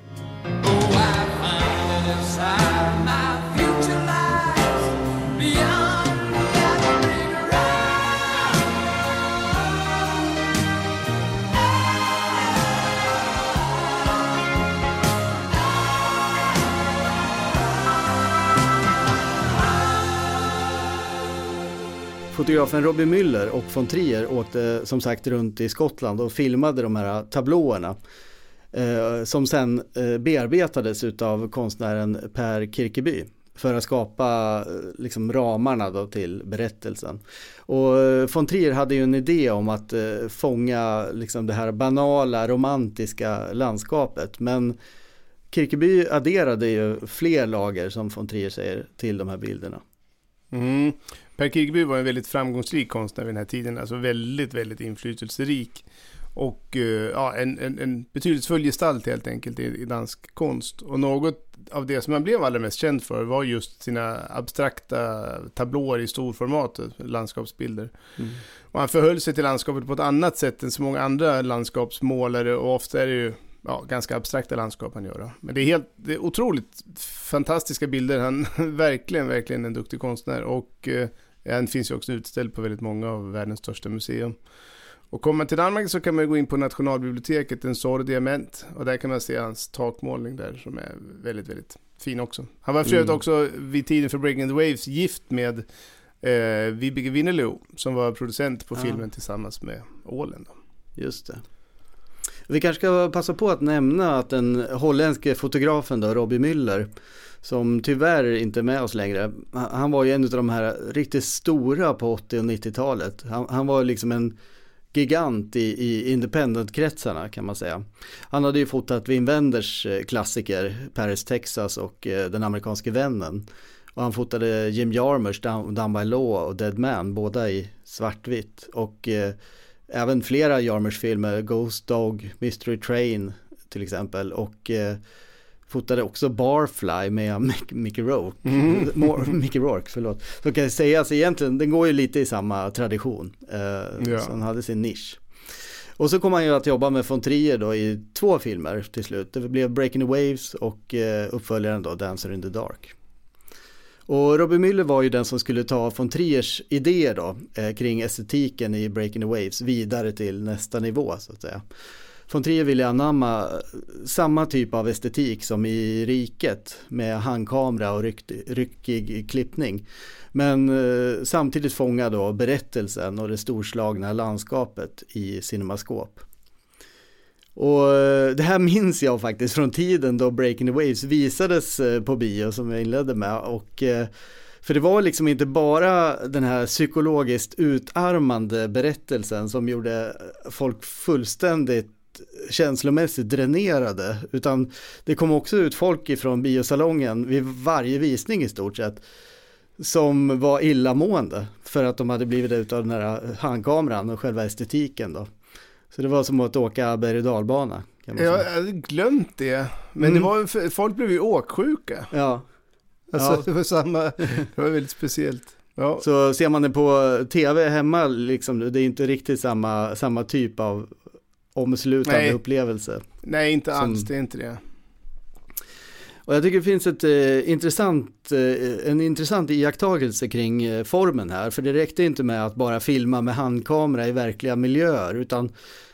Fotografen Robbie Müller och von Trier åkte som sagt runt i Skottland och filmade de här tablåerna. Eh, som sen eh, bearbetades utav konstnären Per Kirkeby för att skapa eh, liksom, ramarna då till berättelsen. Och eh, von Trier hade ju en idé om att eh, fånga liksom, det här banala romantiska landskapet men Kirkeby adderade ju fler lager som von Trier säger till de här bilderna. Mm. Per Kirkeby var en väldigt framgångsrik konstnär vid den här tiden, alltså väldigt, väldigt inflytelserik. Och uh, ja, en, en, en betydelsefull gestalt helt enkelt i, i dansk konst. Och något av det som han blev allra mest känd för var just sina abstrakta tablåer i storformat, landskapsbilder. Mm. Och han förhöll sig till landskapet på ett annat sätt än så många andra landskapsmålare och ofta är det ju ja, ganska abstrakta landskap han gör. Då. Men det är, helt, det är otroligt fantastiska bilder. Han är (laughs) verkligen, verkligen en duktig konstnär. Och eh, den finns ju också utställd på väldigt många av världens största museum. Och kommer man till Danmark så kan man gå in på Nationalbiblioteket, en Sor Diamant. Och där kan man se hans takmålning där som är väldigt, väldigt fin också. Han var för mm. också vid tiden för Breaking the Waves gift med eh, Vibeke Winnerlo som var producent på ah. filmen tillsammans med Ålen. Då. Just det. Vi kanske ska passa på att nämna att den holländske fotografen då, Robbie Müller, som tyvärr inte är med oss längre, han var ju en av de här riktigt stora på 80 och 90-talet. Han, han var liksom en gigant i, i independent-kretsarna kan man säga. Han hade ju fotat Wim Wenders eh, klassiker Paris, Texas och eh, Den amerikanske vännen. Och han fotade Jim Jarmers Down, Down by Law och Dead Man, båda i svartvitt. Och eh, även flera Jarmers-filmer, Ghost Dog, Mystery Train till exempel. Och eh, fotade också Barfly med (laughs) Mickey Rourke. Mm. Mickey Rourke, förlåt. Så kan sägas egentligen, den går ju lite i samma tradition. Eh, ja. Så han hade sin nisch. Och så kom han ju att jobba med von Trier då i två filmer till slut. Det blev Breaking the Waves och eh, uppföljaren då Dancer in the Dark. Och Robbie Müller var ju den som skulle ta von Triers idéer då eh, kring estetiken i Breaking the Waves vidare till nästa nivå så att säga. Von Trier ville anamma samma typ av estetik som i Riket med handkamera och ryck, ryckig klippning. Men eh, samtidigt fånga då berättelsen och det storslagna landskapet i Cinemascope. Och eh, det här minns jag faktiskt från tiden då Breaking the Waves visades eh, på bio som jag inledde med. Och, eh, för det var liksom inte bara den här psykologiskt utarmande berättelsen som gjorde folk fullständigt känslomässigt dränerade, utan det kom också ut folk ifrån biosalongen vid varje visning i stort sett som var illamående för att de hade blivit ut av den här handkameran och själva estetiken då. Så det var som att åka berg och dalbana. Jag hade glömt det. Men mm. det var, folk blev ju åksjuka. Ja. Alltså ja. det var samma, det var väldigt speciellt. Ja. Så ser man det på tv hemma, liksom, det är inte riktigt samma, samma typ av omslutande Nej. upplevelse. Nej, inte som... alls, det är inte det. Och jag tycker det finns ett, eh, intressant, eh, en intressant iakttagelse kring eh, formen här. För det räckte inte med att bara filma med handkamera i verkliga miljöer. Utan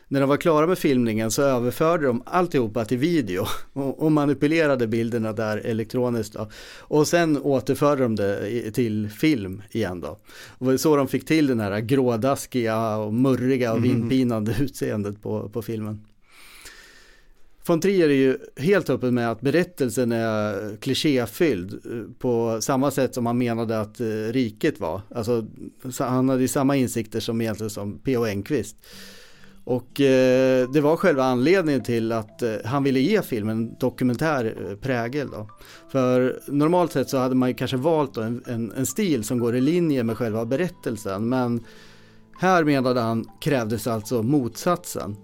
när de var klara med filmningen så överförde de alltihopa till video (laughs) och, och manipulerade bilderna där elektroniskt. Då. Och sen återförde de det till film igen då. Och så de fick till den här grådaskiga och murriga och mm. vindpinande (laughs) utseendet på, på filmen. Von Trier är ju helt öppen med att berättelsen är klichéfylld eh, på samma sätt som han menade att eh, riket var. Alltså, han hade ju samma insikter som egentligen som P.O. Enquist. Och eh, det var själva anledningen till att eh, han ville ge filmen dokumentär eh, prägel. Då. För normalt sett så hade man ju kanske valt en, en, en, stil som går i linje med själva berättelsen. Men här menade han krävdes alltså motsatsen.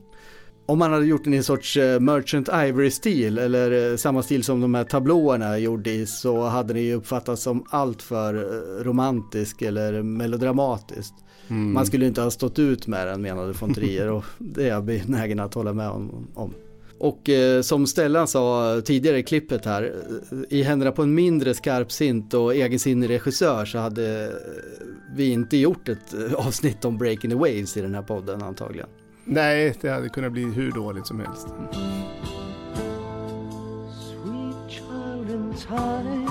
Om man hade gjort den i en sorts eh, Merchant Ivory-stil eller eh, samma stil som de här tablåerna gjorde i så hade det ju uppfattats som alltför eh, romantisk eller melodramatiskt. Mm. Man skulle inte ha stått ut med den menade von Trier och det är jag benägen att hålla med om. Och eh, som Stellan sa tidigare i klippet här, i händerna på en mindre skarpsint och egensinnig regissör så hade vi inte gjort ett avsnitt om Breaking the Waves i den här podden antagligen. Nej, det hade kunnat bli hur dåligt som helst. Sweet child in time,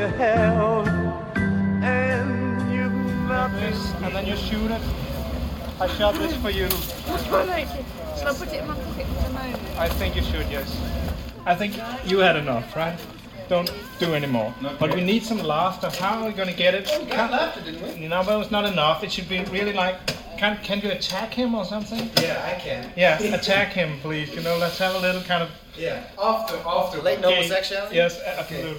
you have. And you've not this, and then you shoot it. I shot this for you. Shall I put it in my pocket for the moment? I think you should, yes. I think you had enough, right? Don't do any more. But we need some laughter. How are we going to get it? We got laughter, didn't we? You know, but it's not enough. It should be really like can can you attack him or something? Yeah, I can. Yeah, attack him, please. You know, let's have a little kind of. Yeah, after after late okay. homosexuality. Yes, absolutely.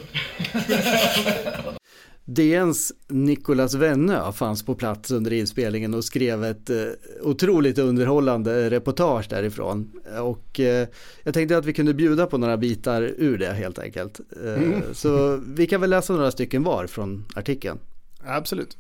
(laughs) DNs Nicolas Vennö fanns på plats under inspelningen och skrev ett eh, otroligt underhållande reportage därifrån. Och eh, jag tänkte att vi kunde bjuda på några bitar ur det helt enkelt. Eh, mm. Så vi kan väl läsa några stycken var från artikeln. Absolut.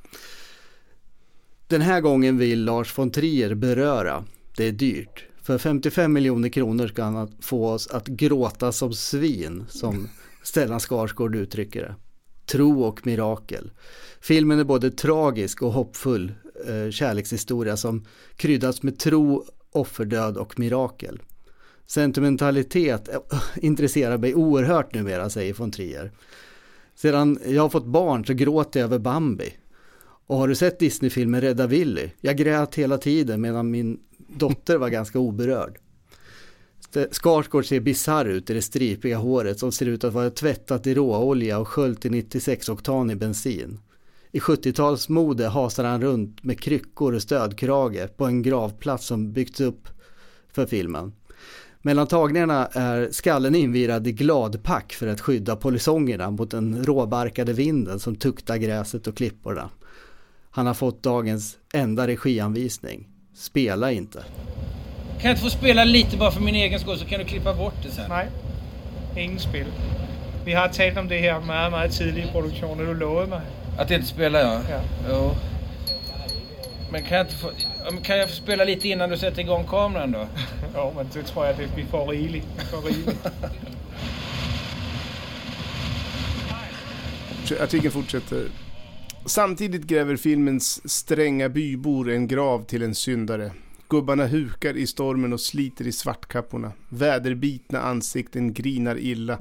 Den här gången vill Lars von Trier beröra. Det är dyrt. För 55 miljoner kronor ska han få oss att gråta som svin, som (laughs) Stellan Skarsgård uttrycker det. Tro och mirakel. Filmen är både tragisk och hoppfull eh, kärlekshistoria som kryddas med tro, offerdöd och mirakel. Sentimentalitet äh, (laughs) intresserar mig oerhört numera, säger von Trier. Sedan jag har fått barn så gråter jag över Bambi. Och har du sett Disney-filmen Rädda Willy? Jag grät hela tiden medan min dotter var ganska oberörd. Skarsgård ser bisarr ut i det stripiga håret som ser ut att vara tvättat i råolja och sköljt i 96 oktan i bensin. I 70-talsmode hasar han runt med kryckor och stödkrage på en gravplats som byggts upp för filmen. Mellan tagningarna är skallen invirad i gladpack för att skydda polisongerna mot den råbarkade vinden som tuktar gräset och klipporna. Han har fått dagens enda regianvisning. Spela inte. Kan jag inte få spela lite bara för min egen skull så kan du klippa bort det sen? Nej, ingen spel. Vi har talat om det här mycket, mycket tidigt i produktionen. Du lovade mig. Att inte spela ja? Ja. Jo. Men kan jag, inte få, kan jag få spela lite innan du sätter igång kameran då? (laughs) ja, men det tror jag att vi får riligt. (laughs) Artikeln fortsätter. Samtidigt gräver filmens stränga bybor en grav till en syndare. Gubbarna hukar i stormen och sliter i svartkapporna. Väderbitna ansikten grinar illa.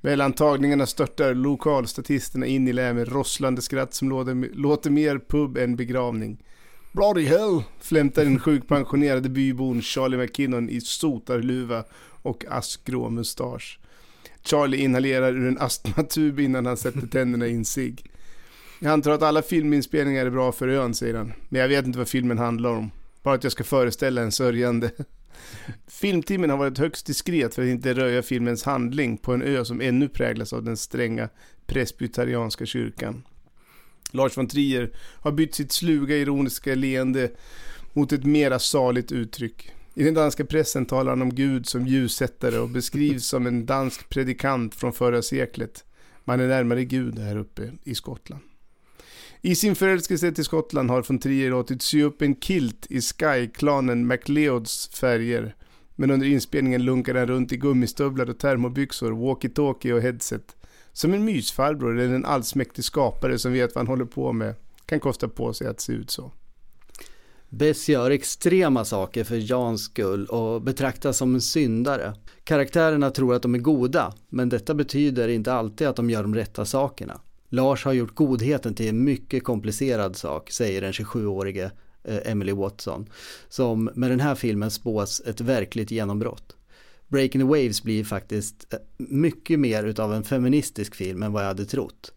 Mellan tagningarna störtar lokalstatisterna in i lä med rosslande skratt som låter, låter mer pub än begravning. Bloody hell, flämtar den sjukpensionerade bybon Charlie McKinnon i sotarluva och askgrå mustasch. Charlie inhalerar ur en astmatub innan han sätter tänderna i en cigg. Jag antar att alla filminspelningar är bra för ön, säger han. Men jag vet inte vad filmen handlar om. Bara att jag ska föreställa en sörjande. (laughs) Filmteamen har varit högst diskret för att inte röja filmens handling på en ö som ännu präglas av den stränga presbyterianska kyrkan. Lars von Trier har bytt sitt sluga ironiska leende mot ett mera saligt uttryck. I den danska pressen talar han om Gud som ljussättare och beskrivs som en dansk predikant från förra seklet. Man är närmare Gud här uppe i Skottland. I sin förälskelse till Skottland har von Trier låtit sy upp en kilt i Sky-klanen MacLeods färger. Men under inspelningen lunkar han runt i gummistövlar och termobyxor, walkie-talkie och headset. Som en mysfarbror eller en allsmäktig skapare som vet vad han håller på med. kan kosta på sig att se ut så. Bess gör extrema saker för Jans skull och betraktas som en syndare. Karaktärerna tror att de är goda, men detta betyder inte alltid att de gör de rätta sakerna. Lars har gjort godheten till en mycket komplicerad sak, säger den 27-årige eh, Emily Watson, som med den här filmen spås ett verkligt genombrott. Breaking the Waves blir faktiskt eh, mycket mer utav en feministisk film än vad jag hade trott.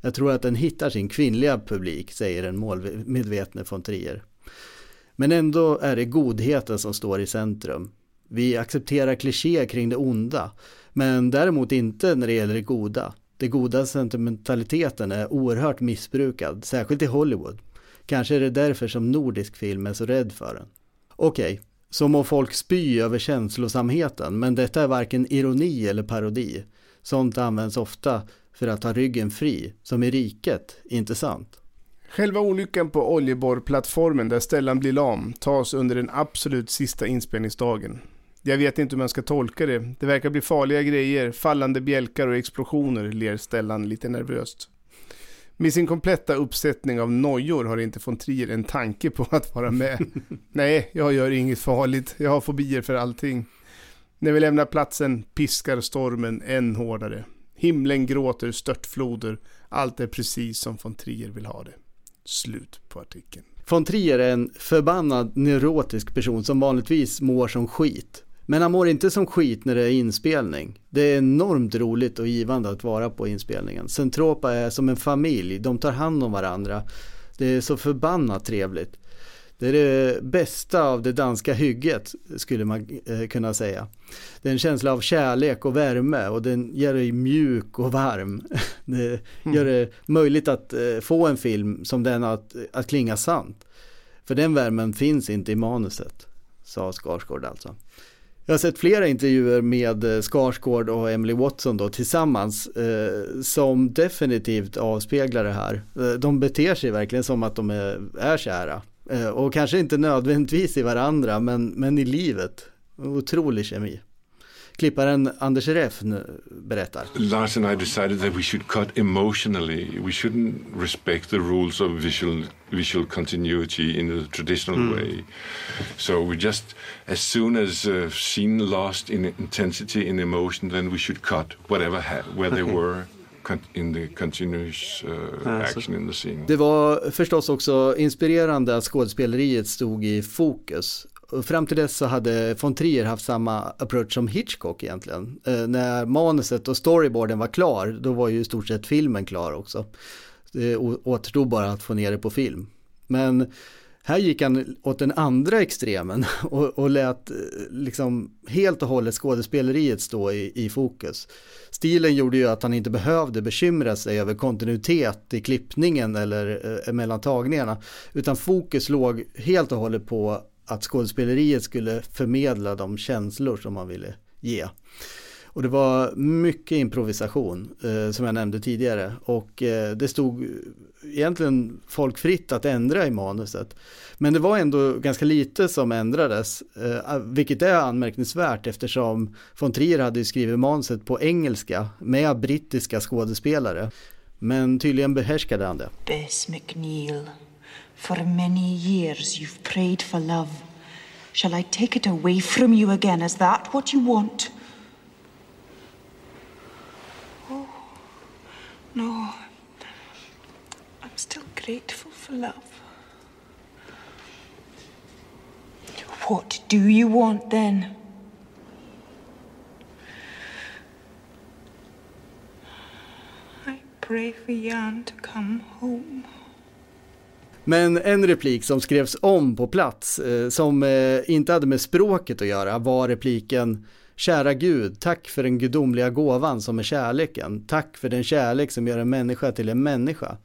Jag tror att den hittar sin kvinnliga publik, säger den målmedvetne von Trier. Men ändå är det godheten som står i centrum. Vi accepterar klichéer kring det onda, men däremot inte när det gäller det goda. Det goda sentimentaliteten är oerhört missbrukad, särskilt i Hollywood. Kanske är det därför som nordisk film är så rädd för den. Okej, okay, så må folk spy över känslosamheten, men detta är varken ironi eller parodi. Sånt används ofta för att ha ryggen fri, som i riket, inte sant? Själva olyckan på oljeborrplattformen där Stellan blir lam tas under den absolut sista inspelningsdagen. Jag vet inte hur man ska tolka det. Det verkar bli farliga grejer, fallande bjälkar och explosioner, ler Stellan lite nervöst. Med sin kompletta uppsättning av nojor har inte von Trier en tanke på att vara med. (laughs) Nej, jag gör inget farligt. Jag har fobier för allting. När vi lämnar platsen piskar stormen än hårdare. Himlen gråter störtfloder. Allt är precis som von Trier vill ha det. Slut på artikeln. Von Trier är en förbannad neurotisk person som vanligtvis mår som skit. Men han mår inte som skit när det är inspelning. Det är enormt roligt och givande att vara på inspelningen. Centropa är som en familj, de tar hand om varandra. Det är så förbannat trevligt. Det är det bästa av det danska hygget skulle man eh, kunna säga. Det är en känsla av kärlek och värme och den gör dig mjuk och varm. (laughs) Det gör det möjligt att eh, få en film som den att, att klinga sant. För den värmen finns inte i manuset, sa Skarsgård alltså. Jag har sett flera intervjuer med eh, Skarsgård och Emily Watson då tillsammans eh, som definitivt avspeglar det här. Eh, de beter sig verkligen som att de är, är kära. Eh, och kanske inte nödvändigtvis i varandra men, men i livet. Otrolig kemi. Klipparen Anders Refn berättar. Lars and I decided that we should cut emotionally. We shouldn't respect the rules of visual visual continuity in the traditional mm. way. So we just, as soon as a scene lost in intensity in emotion, then we should cut whatever where they were. In the continuous uh, scene. Det var förstås också inspirerande att skådespeleriet stod i fokus och fram till dess så hade von Trier haft samma approach som Hitchcock egentligen. Eh, när manuset och storyboarden var klar, då var ju i stort sett filmen klar också. Eh, det återstod bara att få ner det på film. Men här gick han åt den andra extremen (laughs) och, och lät eh, liksom helt och hållet skådespeleriet stå i, i fokus. Stilen gjorde ju att han inte behövde bekymra sig över kontinuitet i klippningen eller eh, mellan tagningarna, utan fokus låg helt och hållet på att skådespeleriet skulle förmedla de känslor som man ville ge. Och det var mycket improvisation eh, som jag nämnde tidigare och eh, det stod egentligen folk fritt att ändra i manuset. Men det var ändå ganska lite som ändrades, eh, vilket är anmärkningsvärt eftersom von Trier hade skrivit manuset på engelska med brittiska skådespelare. Men tydligen behärskade han det. Bess McNeil. For many years you've prayed for love. Shall I take it away from you again? Is that what you want? Oh, no. I'm still grateful for love. What do you want then? I pray for Jan to come home. Men en replik som skrevs om på plats, eh, som eh, inte hade med språket att göra, var repliken Kära Gud, tack för den gudomliga gåvan som är kärleken. Tack för den kärlek som gör en människa till en människa.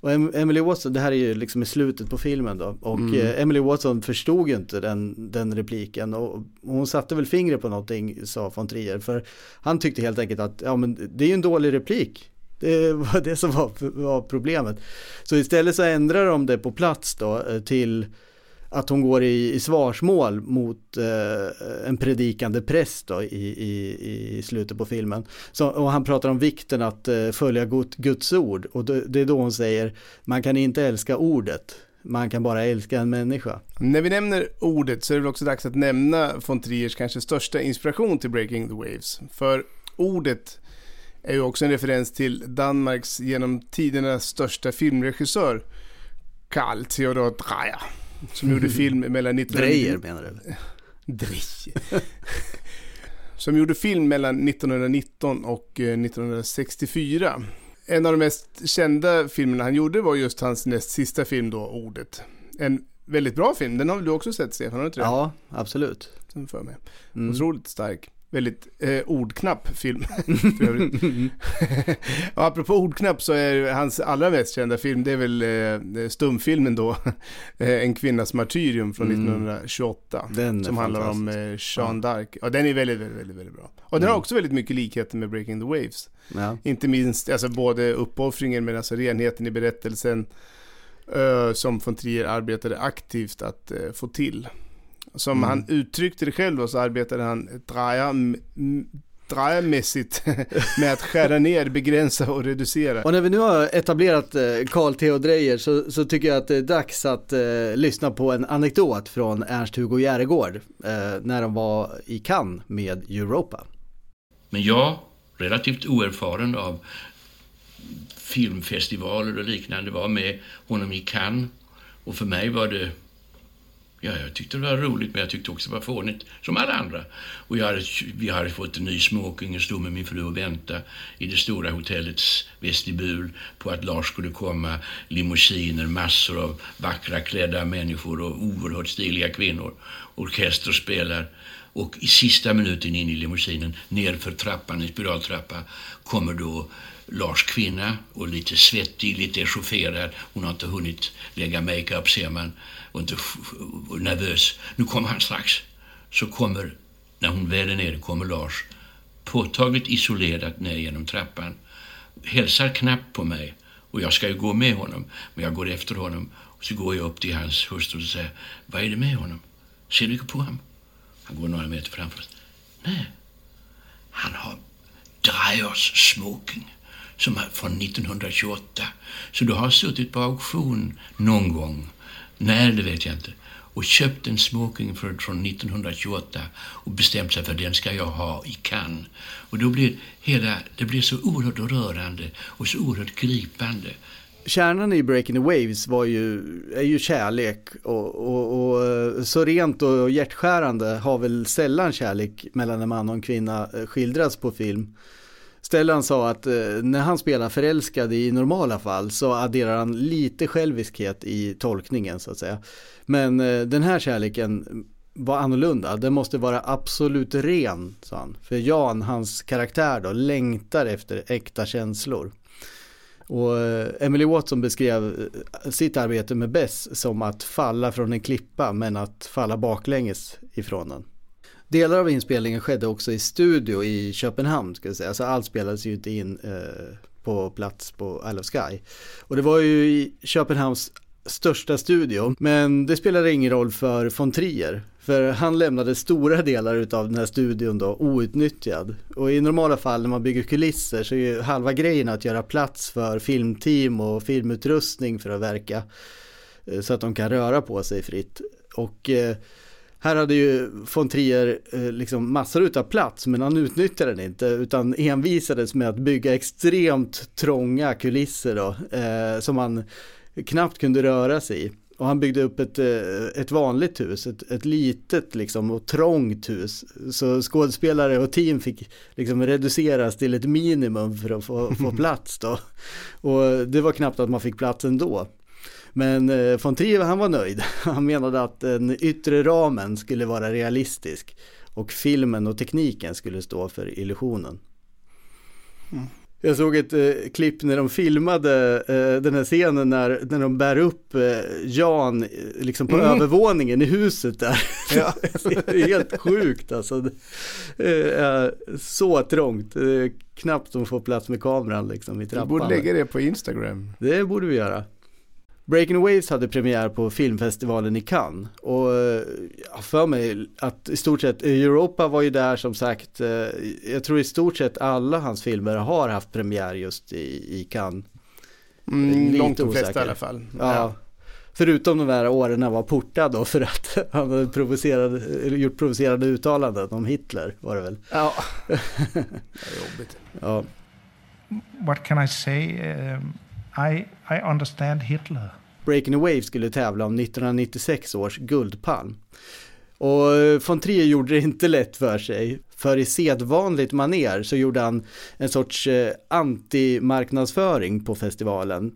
Och Emily Watson, det här är ju liksom i slutet på filmen då, och mm. Eh, Emily Watson förstod ju inte den, den repliken och hon satte väl fingret på någonting, sa von Trier, för han tyckte helt enkelt att, ja men det är ju en dålig replik, det var det som var, var problemet. Så istället så ändrar de det på plats då eh, till att hon går i, i svarsmål mot eh, en predikande präst då, i, i, i slutet på filmen. Så, och han pratar om vikten att eh, följa God, Guds ord och det, det är då hon säger man kan inte älska ordet, man kan bara älska en människa. När vi nämner ordet så är det väl också dags att nämna von Triers kanske största inspiration till Breaking the Waves. För ordet är ju också en referens till Danmarks genom tiderna största filmregissör Carl Theodor Dreyer. Som gjorde (laughs) film mellan 1990... Dreyer menar du? Dreyer. (laughs) som gjorde film mellan 1919 och eh, 1964. En av de mest kända filmerna han gjorde var just hans näst sista film då, Ordet. En väldigt bra film, den har väl du också sett Stefan, har du inte det? Ja, absolut. Som för mig. Mm. Otroligt stark. Väldigt eh, ordknapp film. (laughs) (laughs) och apropå ordknapp så är hans allra mest kända film, det är väl eh, stumfilmen då, (laughs) eh, En kvinnas martyrium från Mm. 1928. Den som handlar om eh. Jeanne d'Arc. Ja, den är väldigt, väldigt, väldigt, väldigt bra. Och den Mm. har också väldigt mycket likheter med Breaking the Waves. Ja. Inte minst, alltså både uppoffringen men alltså renheten i berättelsen eh, som von Trier arbetade aktivt att eh, få till. Som Mm. han uttryckte det själv så arbetade han drejamässigt (laughs) med att skära ner, begränsa och reducera. Och när vi nu har etablerat eh, Carl Theo Dreyer så, så tycker jag att det är dags att eh, lyssna på en anekdot från Ernst-Hugo Järegård eh, när de var i Cannes med Europa. Men jag, relativt oerfaren av filmfestivaler och liknande, var med honom i Cannes. Och för mig var det, ja, jag tyckte det var roligt, men jag tyckte också det var fånigt, som alla andra. Och jag hade, vi hade fått en ny smoking och stod med min fru och väntade i det stora hotellets vestibul på att Lars skulle komma, limousiner, massor av vackra klädda människor och oerhört stiliga kvinnor. Orkester spelar. Och i sista minuten in i limousinen, nerför trappan, en spiraltrappa, kommer då Lars kvinna och lite svettig, lite echaufferad. Hon har inte hunnit lägga makeup ser man och inte nervös. Nu kommer han strax. Så kommer, när hon väl är nere, kommer Lars påtagligt isolerat ner genom trappan. Hälsar knappt på mig och jag ska ju gå med honom. Men jag går efter honom och så går jag upp till hans hustru och säger Vad är det med honom? Ser du på honom? Han går några meter framför oss. Nej, han har Dreyers smoking som är från 1928. Så du har suttit på auktion någon gång, när det vet jag inte, och köpt en smoking från, från 1928 och bestämt sig för den ska jag ha i Cannes. Och då blir hela, det blir så oerhört rörande och så oerhört gripande. Kärnan i Breaking the Waves var ju, är ju kärlek och, och, och så rent och hjärtskärande har väl sällan kärlek mellan en man och en kvinna eh, skildrats på film. Stellan sa att eh, när han spelar förälskad i normala fall så adderar han lite själviskhet i tolkningen så att säga. Men eh, den här kärleken var annorlunda, den måste vara absolut ren, sa han. För Jan, hans karaktär då, längtar efter äkta känslor. Och eh, Emily Watson beskrev eh, sitt arbete med Bess som att falla från en klippa men att falla baklänges ifrån den. Delar av inspelningen skedde också i studio i Köpenhamn ska jag säga, så allt spelades ju inte in eh, på plats på Isle of Sky. Och det var ju i Köpenhamns största studio, men det spelade ingen roll för von Trier. För han lämnade stora delar av den här studion då outnyttjad. Och i normala fall när man bygger kulisser så är ju halva grejen att göra plats för filmteam och filmutrustning för att verka. Eh, så att de kan röra på sig fritt. Och eh, här hade ju von Trier eh, liksom massor utav plats men han utnyttjade den inte utan envisades med att bygga extremt trånga kulisser då eh, som han knappt kunde röra sig i. Och han byggde upp ett, eh, ett vanligt hus, ett, ett litet liksom och trångt hus. Så skådespelare och team fick liksom reduceras till ett minimum för att få, få (laughs) plats då. Och det var knappt att man fick plats ändå. Men eh, von Trier han var nöjd. (laughs) Han menade att den yttre ramen skulle vara realistisk och filmen och tekniken skulle stå för illusionen. Mm. Jag såg ett eh, klipp när de filmade eh, den här scenen när, när de bär upp eh, Jan eh, liksom på Mm. övervåningen i huset där. (laughs) Ja. (laughs) det är helt sjukt alltså. Det eh, är så trångt. Knappt de får plats med kameran liksom i Du trappan. borde lägga det på Instagram. Det borde vi göra. Breaking Waves hade premiär på filmfestivalen i Cannes och eh, jag för mig att i stort sett Europa var ju där som sagt, eh, jag tror i stort sett alla hans filmer har haft premiär just i, i Cannes. Mm, långt de flesta i alla fall. Ja. Ja. Förutom de här åren när han var portad då för att (laughs) han hade provocerad, gjort provocerande uttalanden om Hitler var det väl? Ja. (laughs) Det är jobbigt. Ja. What can I say? Um, i, I understand Hitler. Breaking Away skulle tävla om 1996 års Guldpalm. Och eh, von Trier gjorde det inte lätt för sig, för i sedvanligt maner så gjorde han en sorts eh, antimarknadsföring på festivalen.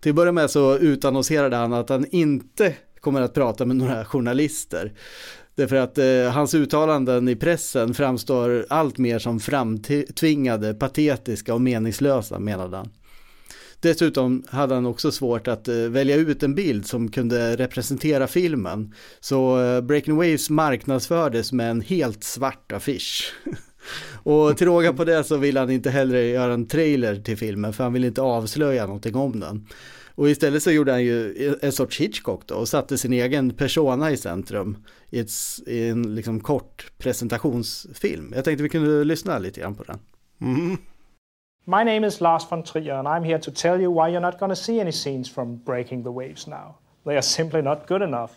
Till att börja med så utannonserade han att han inte kommer att prata med några journalister. Därför att eh, hans uttalanden i pressen framstår allt mer som framtvingade, patetiska och meningslösa menade han. Dessutom hade han också svårt att eh, välja ut en bild som kunde representera filmen. Så eh, Breaking Waves marknadsfördes med en helt svart affisch. (laughs) Och till råga på det så ville han inte heller göra en trailer till filmen för han ville inte avslöja någonting om den. Och istället så gjorde han ju en sorts Hitchcock då och satte sin egen persona i centrum i, ett, i en liksom kort presentationsfilm. Jag tänkte vi kunde lyssna lite grann på den. Mm. My name is Lars von Trier, and I'm here to tell you why you're not going to see any scenes from Breaking the Waves now. They are simply not good enough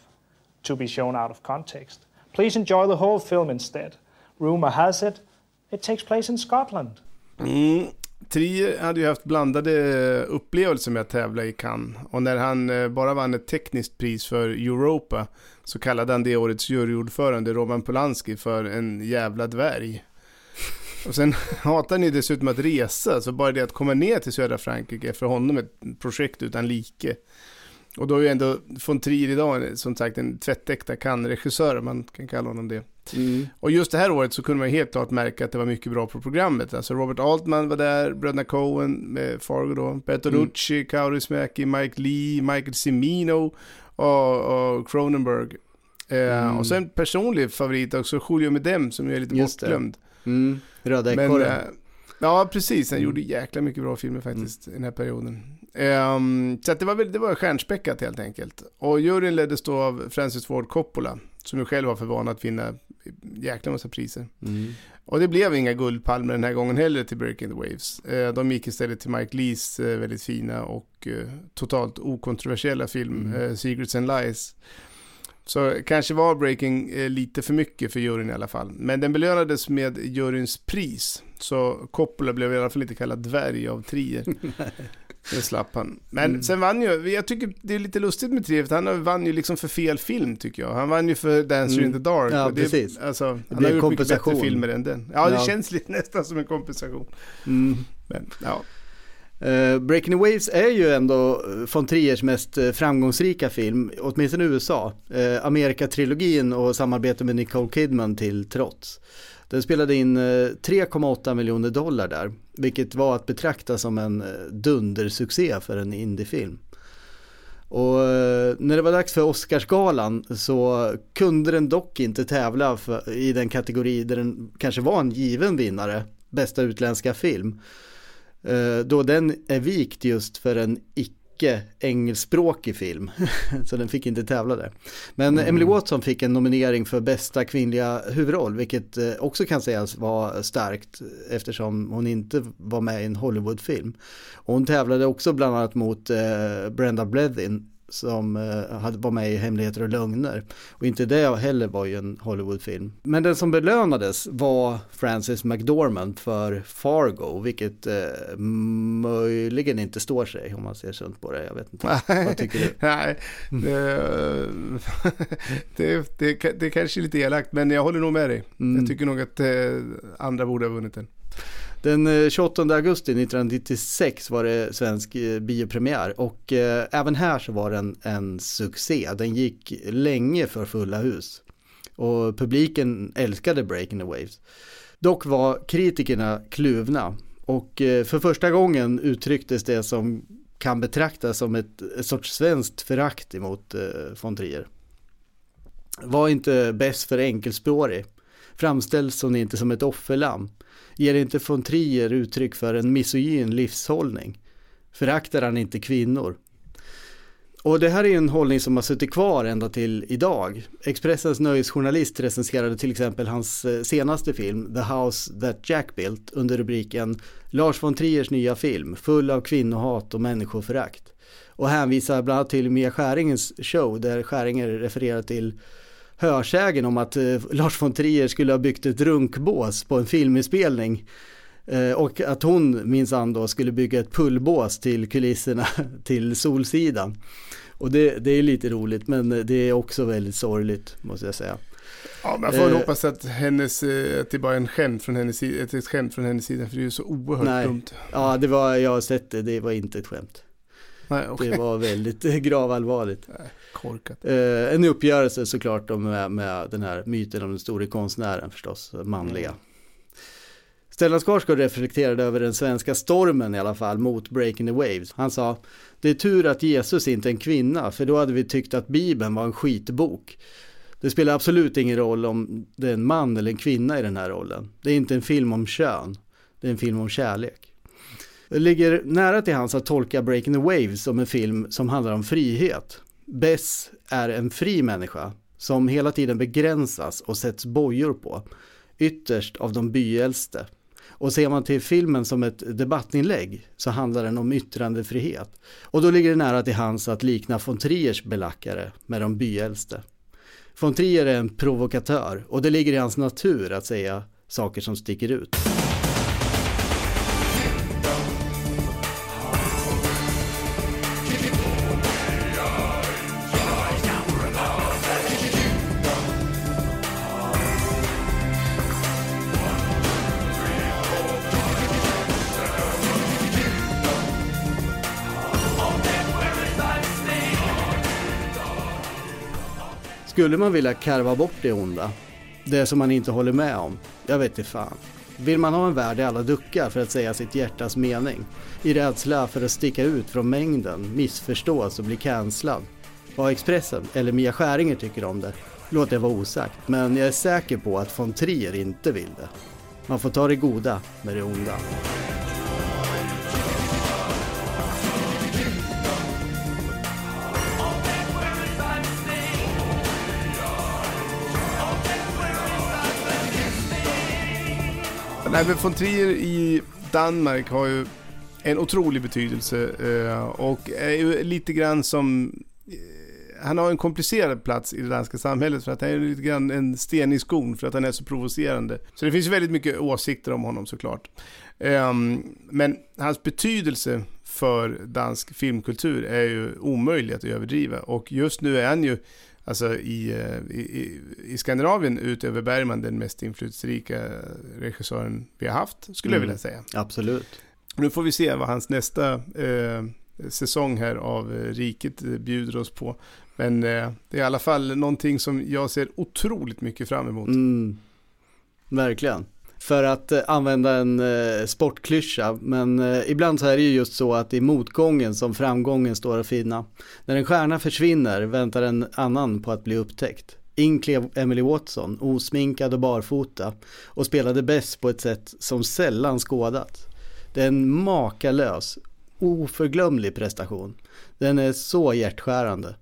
to be shown out of context. Please enjoy the whole film instead. Rumor has it, it takes place in Scotland. Mm. Trier hade ju haft blandade upplevelser med att tävla i Cannes. Och när han eh, bara vann ett tekniskt pris för Europa så kallade han det årets juryordförande Roman Polanski för en jävla dvärg. Och sen (laughs) hatar ni dessutom att resa, så bara det att komma ner till södra Frankrike är för honom ett projekt utan like. Och då är ju ändå von Trier idag som sagt en tvättäkta Cannes-regissör, man kan kalla honom det. Mm. Och just det här året så kunde man helt klart märka att det var mycket bra på programmet. Alltså Robert Altman var där, bröderna Coen med Fargo då, Bertolucci, Kaurismäki, Mike Lee, Michael Cimino och, och Cronenberg. Eh, Mm. Och sen personlig favorit också, Julio Medem som är lite Just det. Mm. Röda ekorren. eh, ja, precis. Han Mm. gjorde jäkla mycket bra filmer faktiskt i den här perioden. Ehm, så det var, väl- det var stjärnspäckat helt enkelt. Och juryn leddes då av Francis Ford Coppola, som ju själv har för vana att vinna jäkla massa priser. Mm. Och det blev inga guldpalmer den här gången heller till Breaking the Waves. Eh, de gick istället till Mike Lees eh, väldigt fina och totalt okontroversiella film Mm. Secrets and Lies. Så kanske var Breaking eh, lite för mycket för juryn i alla fall. Men den belönades med juryns pris. Så Coppola blev i alla fall inte kallad dvärg av Trier. (laughs) Det slapp han. Men Mm. sen vann ju, jag tycker det är lite lustigt med Trier, för han vann ju liksom för fel film tycker jag. Han vann ju för Dancer Mm. in the Dark. Ja, det, precis. Alltså, han blir har en gjort mycket bättre filmer än den. Ja, det Ja. känns (laughs) lite, nästan som en kompensation. Mm. Men, ja. Uh, Breaking the Waves är ju ändå eh, von Triers mest eh, framgångsrika film, åtminstone i USA. Uh, Amerika-trilogin och samarbete med Nicole Kidman till trots. Den spelade in 3,8 miljoner dollar där, vilket var att betrakta som en dundersuccé för en indiefilm. Och när det var dags för Oscarsgalan så kunde den dock inte tävla för, i den kategori där den kanske var en given vinnare, bästa utländska film. Eh, Då den är vikt just för en icke engelskspråkig film. (laughs) så den fick inte tävla där. Men Mm. Emily Watson fick en nominering för bästa kvinnliga huvudroll, vilket eh, också kan sägas vara starkt eftersom hon inte var med i en Hollywoodfilm. Hon tävlade också bland annat mot eh, Brenda Blethyn som eh, hade, var med i Hemligheter och lögner. Och inte det heller var ju en Hollywoodfilm. Men den som belönades var Frances McDormand för Fargo, vilket eh, möjligen inte står sig om man ser sunt på det. Jag vet inte. Vad tycker du? (laughs) Nej, det, det, det, det kanske är lite elakt, men jag håller nog med dig. Mm. Jag tycker nog att eh, andra borde ha vunnit den. Den eh, 28 augusti 1996 var det svensk eh, biopremiär och eh, även här så var den en succé. Den gick länge för fulla hus och publiken älskade Breaking the Waves. Dock var kritikerna kluvna och eh, för första gången uttrycktes det som kan betraktas som ett, ett sorts svenskt förakt emot eh, von Trier. Var inte bäst för enkelspårig. Framställs hon inte som ett offerlamm. Ger inte von Trier uttryck för en misogyn livshållning? Föraktar han inte kvinnor? Och det här är en hållning som har suttit kvar ända till idag. Expressens nöjesjournalist recenserade till exempel hans eh, senaste film The House That Jack Built under rubriken Lars von Triers nya film full av kvinnohat och människoförakt. Och hänvisar bland annat till Mia Skäringens show där Skäringer refererar till hörsägen om att eh, Lars von Trier skulle ha byggt ett runkbås på en filminspelning. Eh, och att hon minsann då skulle bygga ett pullbås till kulisserna (laughs) till Solsidan. Och det, det är lite roligt men det är också väldigt sorgligt måste jag säga. Ja, man får väl Eh, hoppas att, hennes, eh, att det bara är en skämt från hennes ett, ett skämt från hennes sida, för det är ju så oerhört Nej. dumt. Ja, det var, jag har sett det, det var inte ett skämt. Nej, okej. Det var väldigt gravallvarligt. Korkat. Eh, en uppgörelse såklart då med, med den här myten om den store konstnären förstås, manliga. Stellan Skarsgård reflekterade över den svenska stormen i alla fall mot Breaking the Waves. Han sa, det är tur att Jesus inte är en kvinna, för då hade vi tyckt att Bibeln var en skitbok. Det spelar absolut ingen roll om det är en man eller en kvinna i den här rollen. Det är inte en film om kön, det är en film om kärlek. Det ligger nära till hans att tolka Breaking the Waves som en film som handlar om frihet. Bess är en fri människa som hela tiden begränsas och sätts bojor på, ytterst av de byäldste. Och ser man till filmen som ett debattinlägg så handlar den om yttrandefrihet. Och då ligger det nära till hans att likna von Triers belackare med de byäldste. Von Trier är en provokatör och det ligger i hans natur att säga saker som sticker ut. Skulle man vilja karva bort det onda? Det som man inte håller med om? Jag vet inte fan. Vill man ha en värld där alla duckar för att säga sitt hjärtas mening? I rädsla för att sticka ut från mängden, missförstås och bli cancellad? Vad Expressen eller Mia Skäringer tycker om det låter jag vara osagt, men jag är säker på att von Trier inte vill det. Man får ta det goda med det onda. Nej, men von Trier i Danmark har ju en otrolig betydelse eh, och är ju lite grann som... Eh, han har en komplicerad plats i det danska samhället för att han är lite grann en sten i skon för att han är så provocerande. Så det finns väldigt mycket åsikter om honom såklart. Ehm, men hans betydelse för dansk filmkultur är ju omöjlig att överdriva och just nu är han ju Alltså i, eh, i, i, i Skandinavien utöver Bergman den mest inflytelserika regissören vi har haft, skulle jag Mm. vilja säga. Absolut. Nu får vi se vad hans nästa eh, säsong här av eh, Riket eh, bjuder oss på. Men eh, det är i alla fall någonting som jag ser otroligt mycket fram emot. Mm. Verkligen. För att eh, använda en eh, sportklyscha, men eh, ibland så är det ju just så att det är motgången som framgången står att finna. När en stjärna försvinner väntar en annan på att bli upptäckt. In klev Emily Watson, osminkad och barfota, och spelade bäst på ett sätt som sällan skådats. Det är en makalös, oförglömlig prestation. Den är så hjärtskärande.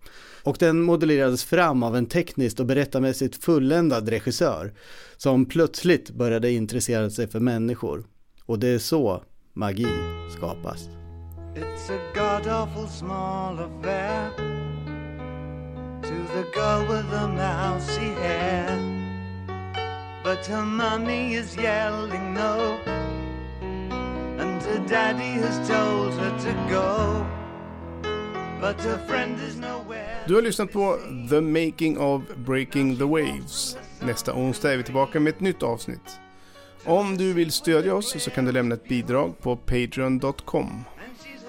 Och den modellerades fram av en tekniskt och berättarmässigt fulländad regissör som plötsligt började intressera sig för människor. Och det är så magi skapas. It's a god awful small affair to the girl with the mousy hair. But her mommy is yelling no, and her daddy has told her to go. But her friend is nowhere. Du har lyssnat på The Making of Breaking the Waves. Nästa onsdag är vi tillbaka med ett nytt avsnitt. Om du vill stödja oss så kan du lämna ett bidrag på patreon.com.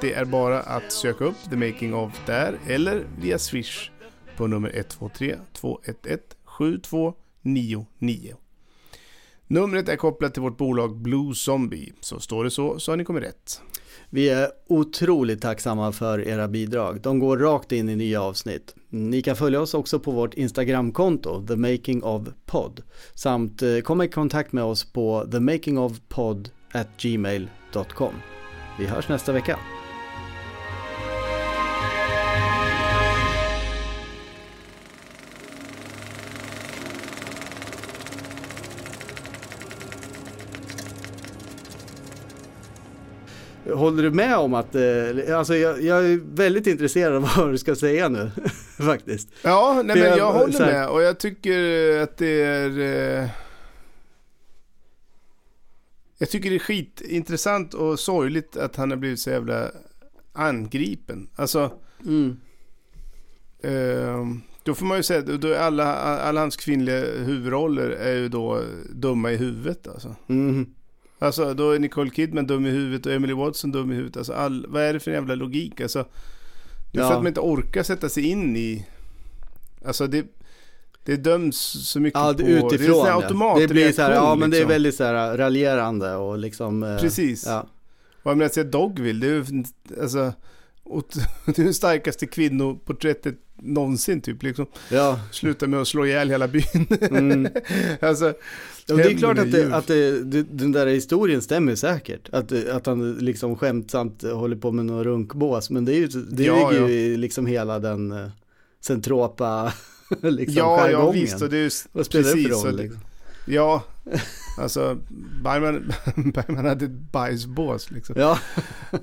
Det är bara att söka upp The Making of där eller via Swish på nummer 123 211 7299. Numret är kopplat till vårt bolag Blue Zombie, så står det så så har ni kommit rätt. Vi är otroligt tacksamma för era bidrag. De går rakt in i nya avsnitt. Ni kan följa oss också på vårt Instagramkonto, The Making of Pod, samt eh, komma i kontakt med oss på themakingofpod@gmail.com. at gmail.com. Vi hörs nästa vecka. Håller du med om att, eh, alltså jag, jag är väldigt intresserad av (laughs) vad du ska säga nu (laughs) faktiskt. Ja, nej, men jag håller så här- med och jag tycker att det är... Eh, jag tycker det är skitintressant och sorgligt att han har blivit så jävla angripen. Alltså... Mm. Eh, då får man ju säga, då är alla, alla hans kvinnliga huvudroller är ju då dumma i huvudet alltså. Mm. Alltså då är Nicole Kidman dum i huvudet och Emily Watson dum i huvudet. Alltså all, vad är det för jävla logik? Alltså, det är för Ja. att man inte orkar sätta sig in i... Alltså det, det döms så mycket Ja, på... det, det är utifrån automatreaktion. Det blir så här, ja men det är liksom. väldigt så här raljerande och liksom. eh, Precis. Ja. Och jag menar att se Dogville, det är ju alltså... (laughs) Det är det starkaste kvinnoporträttet någonsin typ liksom. Ja. Sluta med att slå ihjäl hela byn. Mm. (laughs) alltså, Ja, det är klart att, det, att det, det, den där historien stämmer säkert. Att, att han liksom skämtsamt håller på med någon runkbås. Men det, är ju, det Ja, ligger ja. ju i liksom hela den eh, centropa (laughs) liksom, ja, ja jargongen. visst. Och det är Vad spelar det precis, för och roll? det- Liksom? Ja, alltså Bergman, (laughs) Bergman hade ett bajsbås liksom. Ja. (laughs)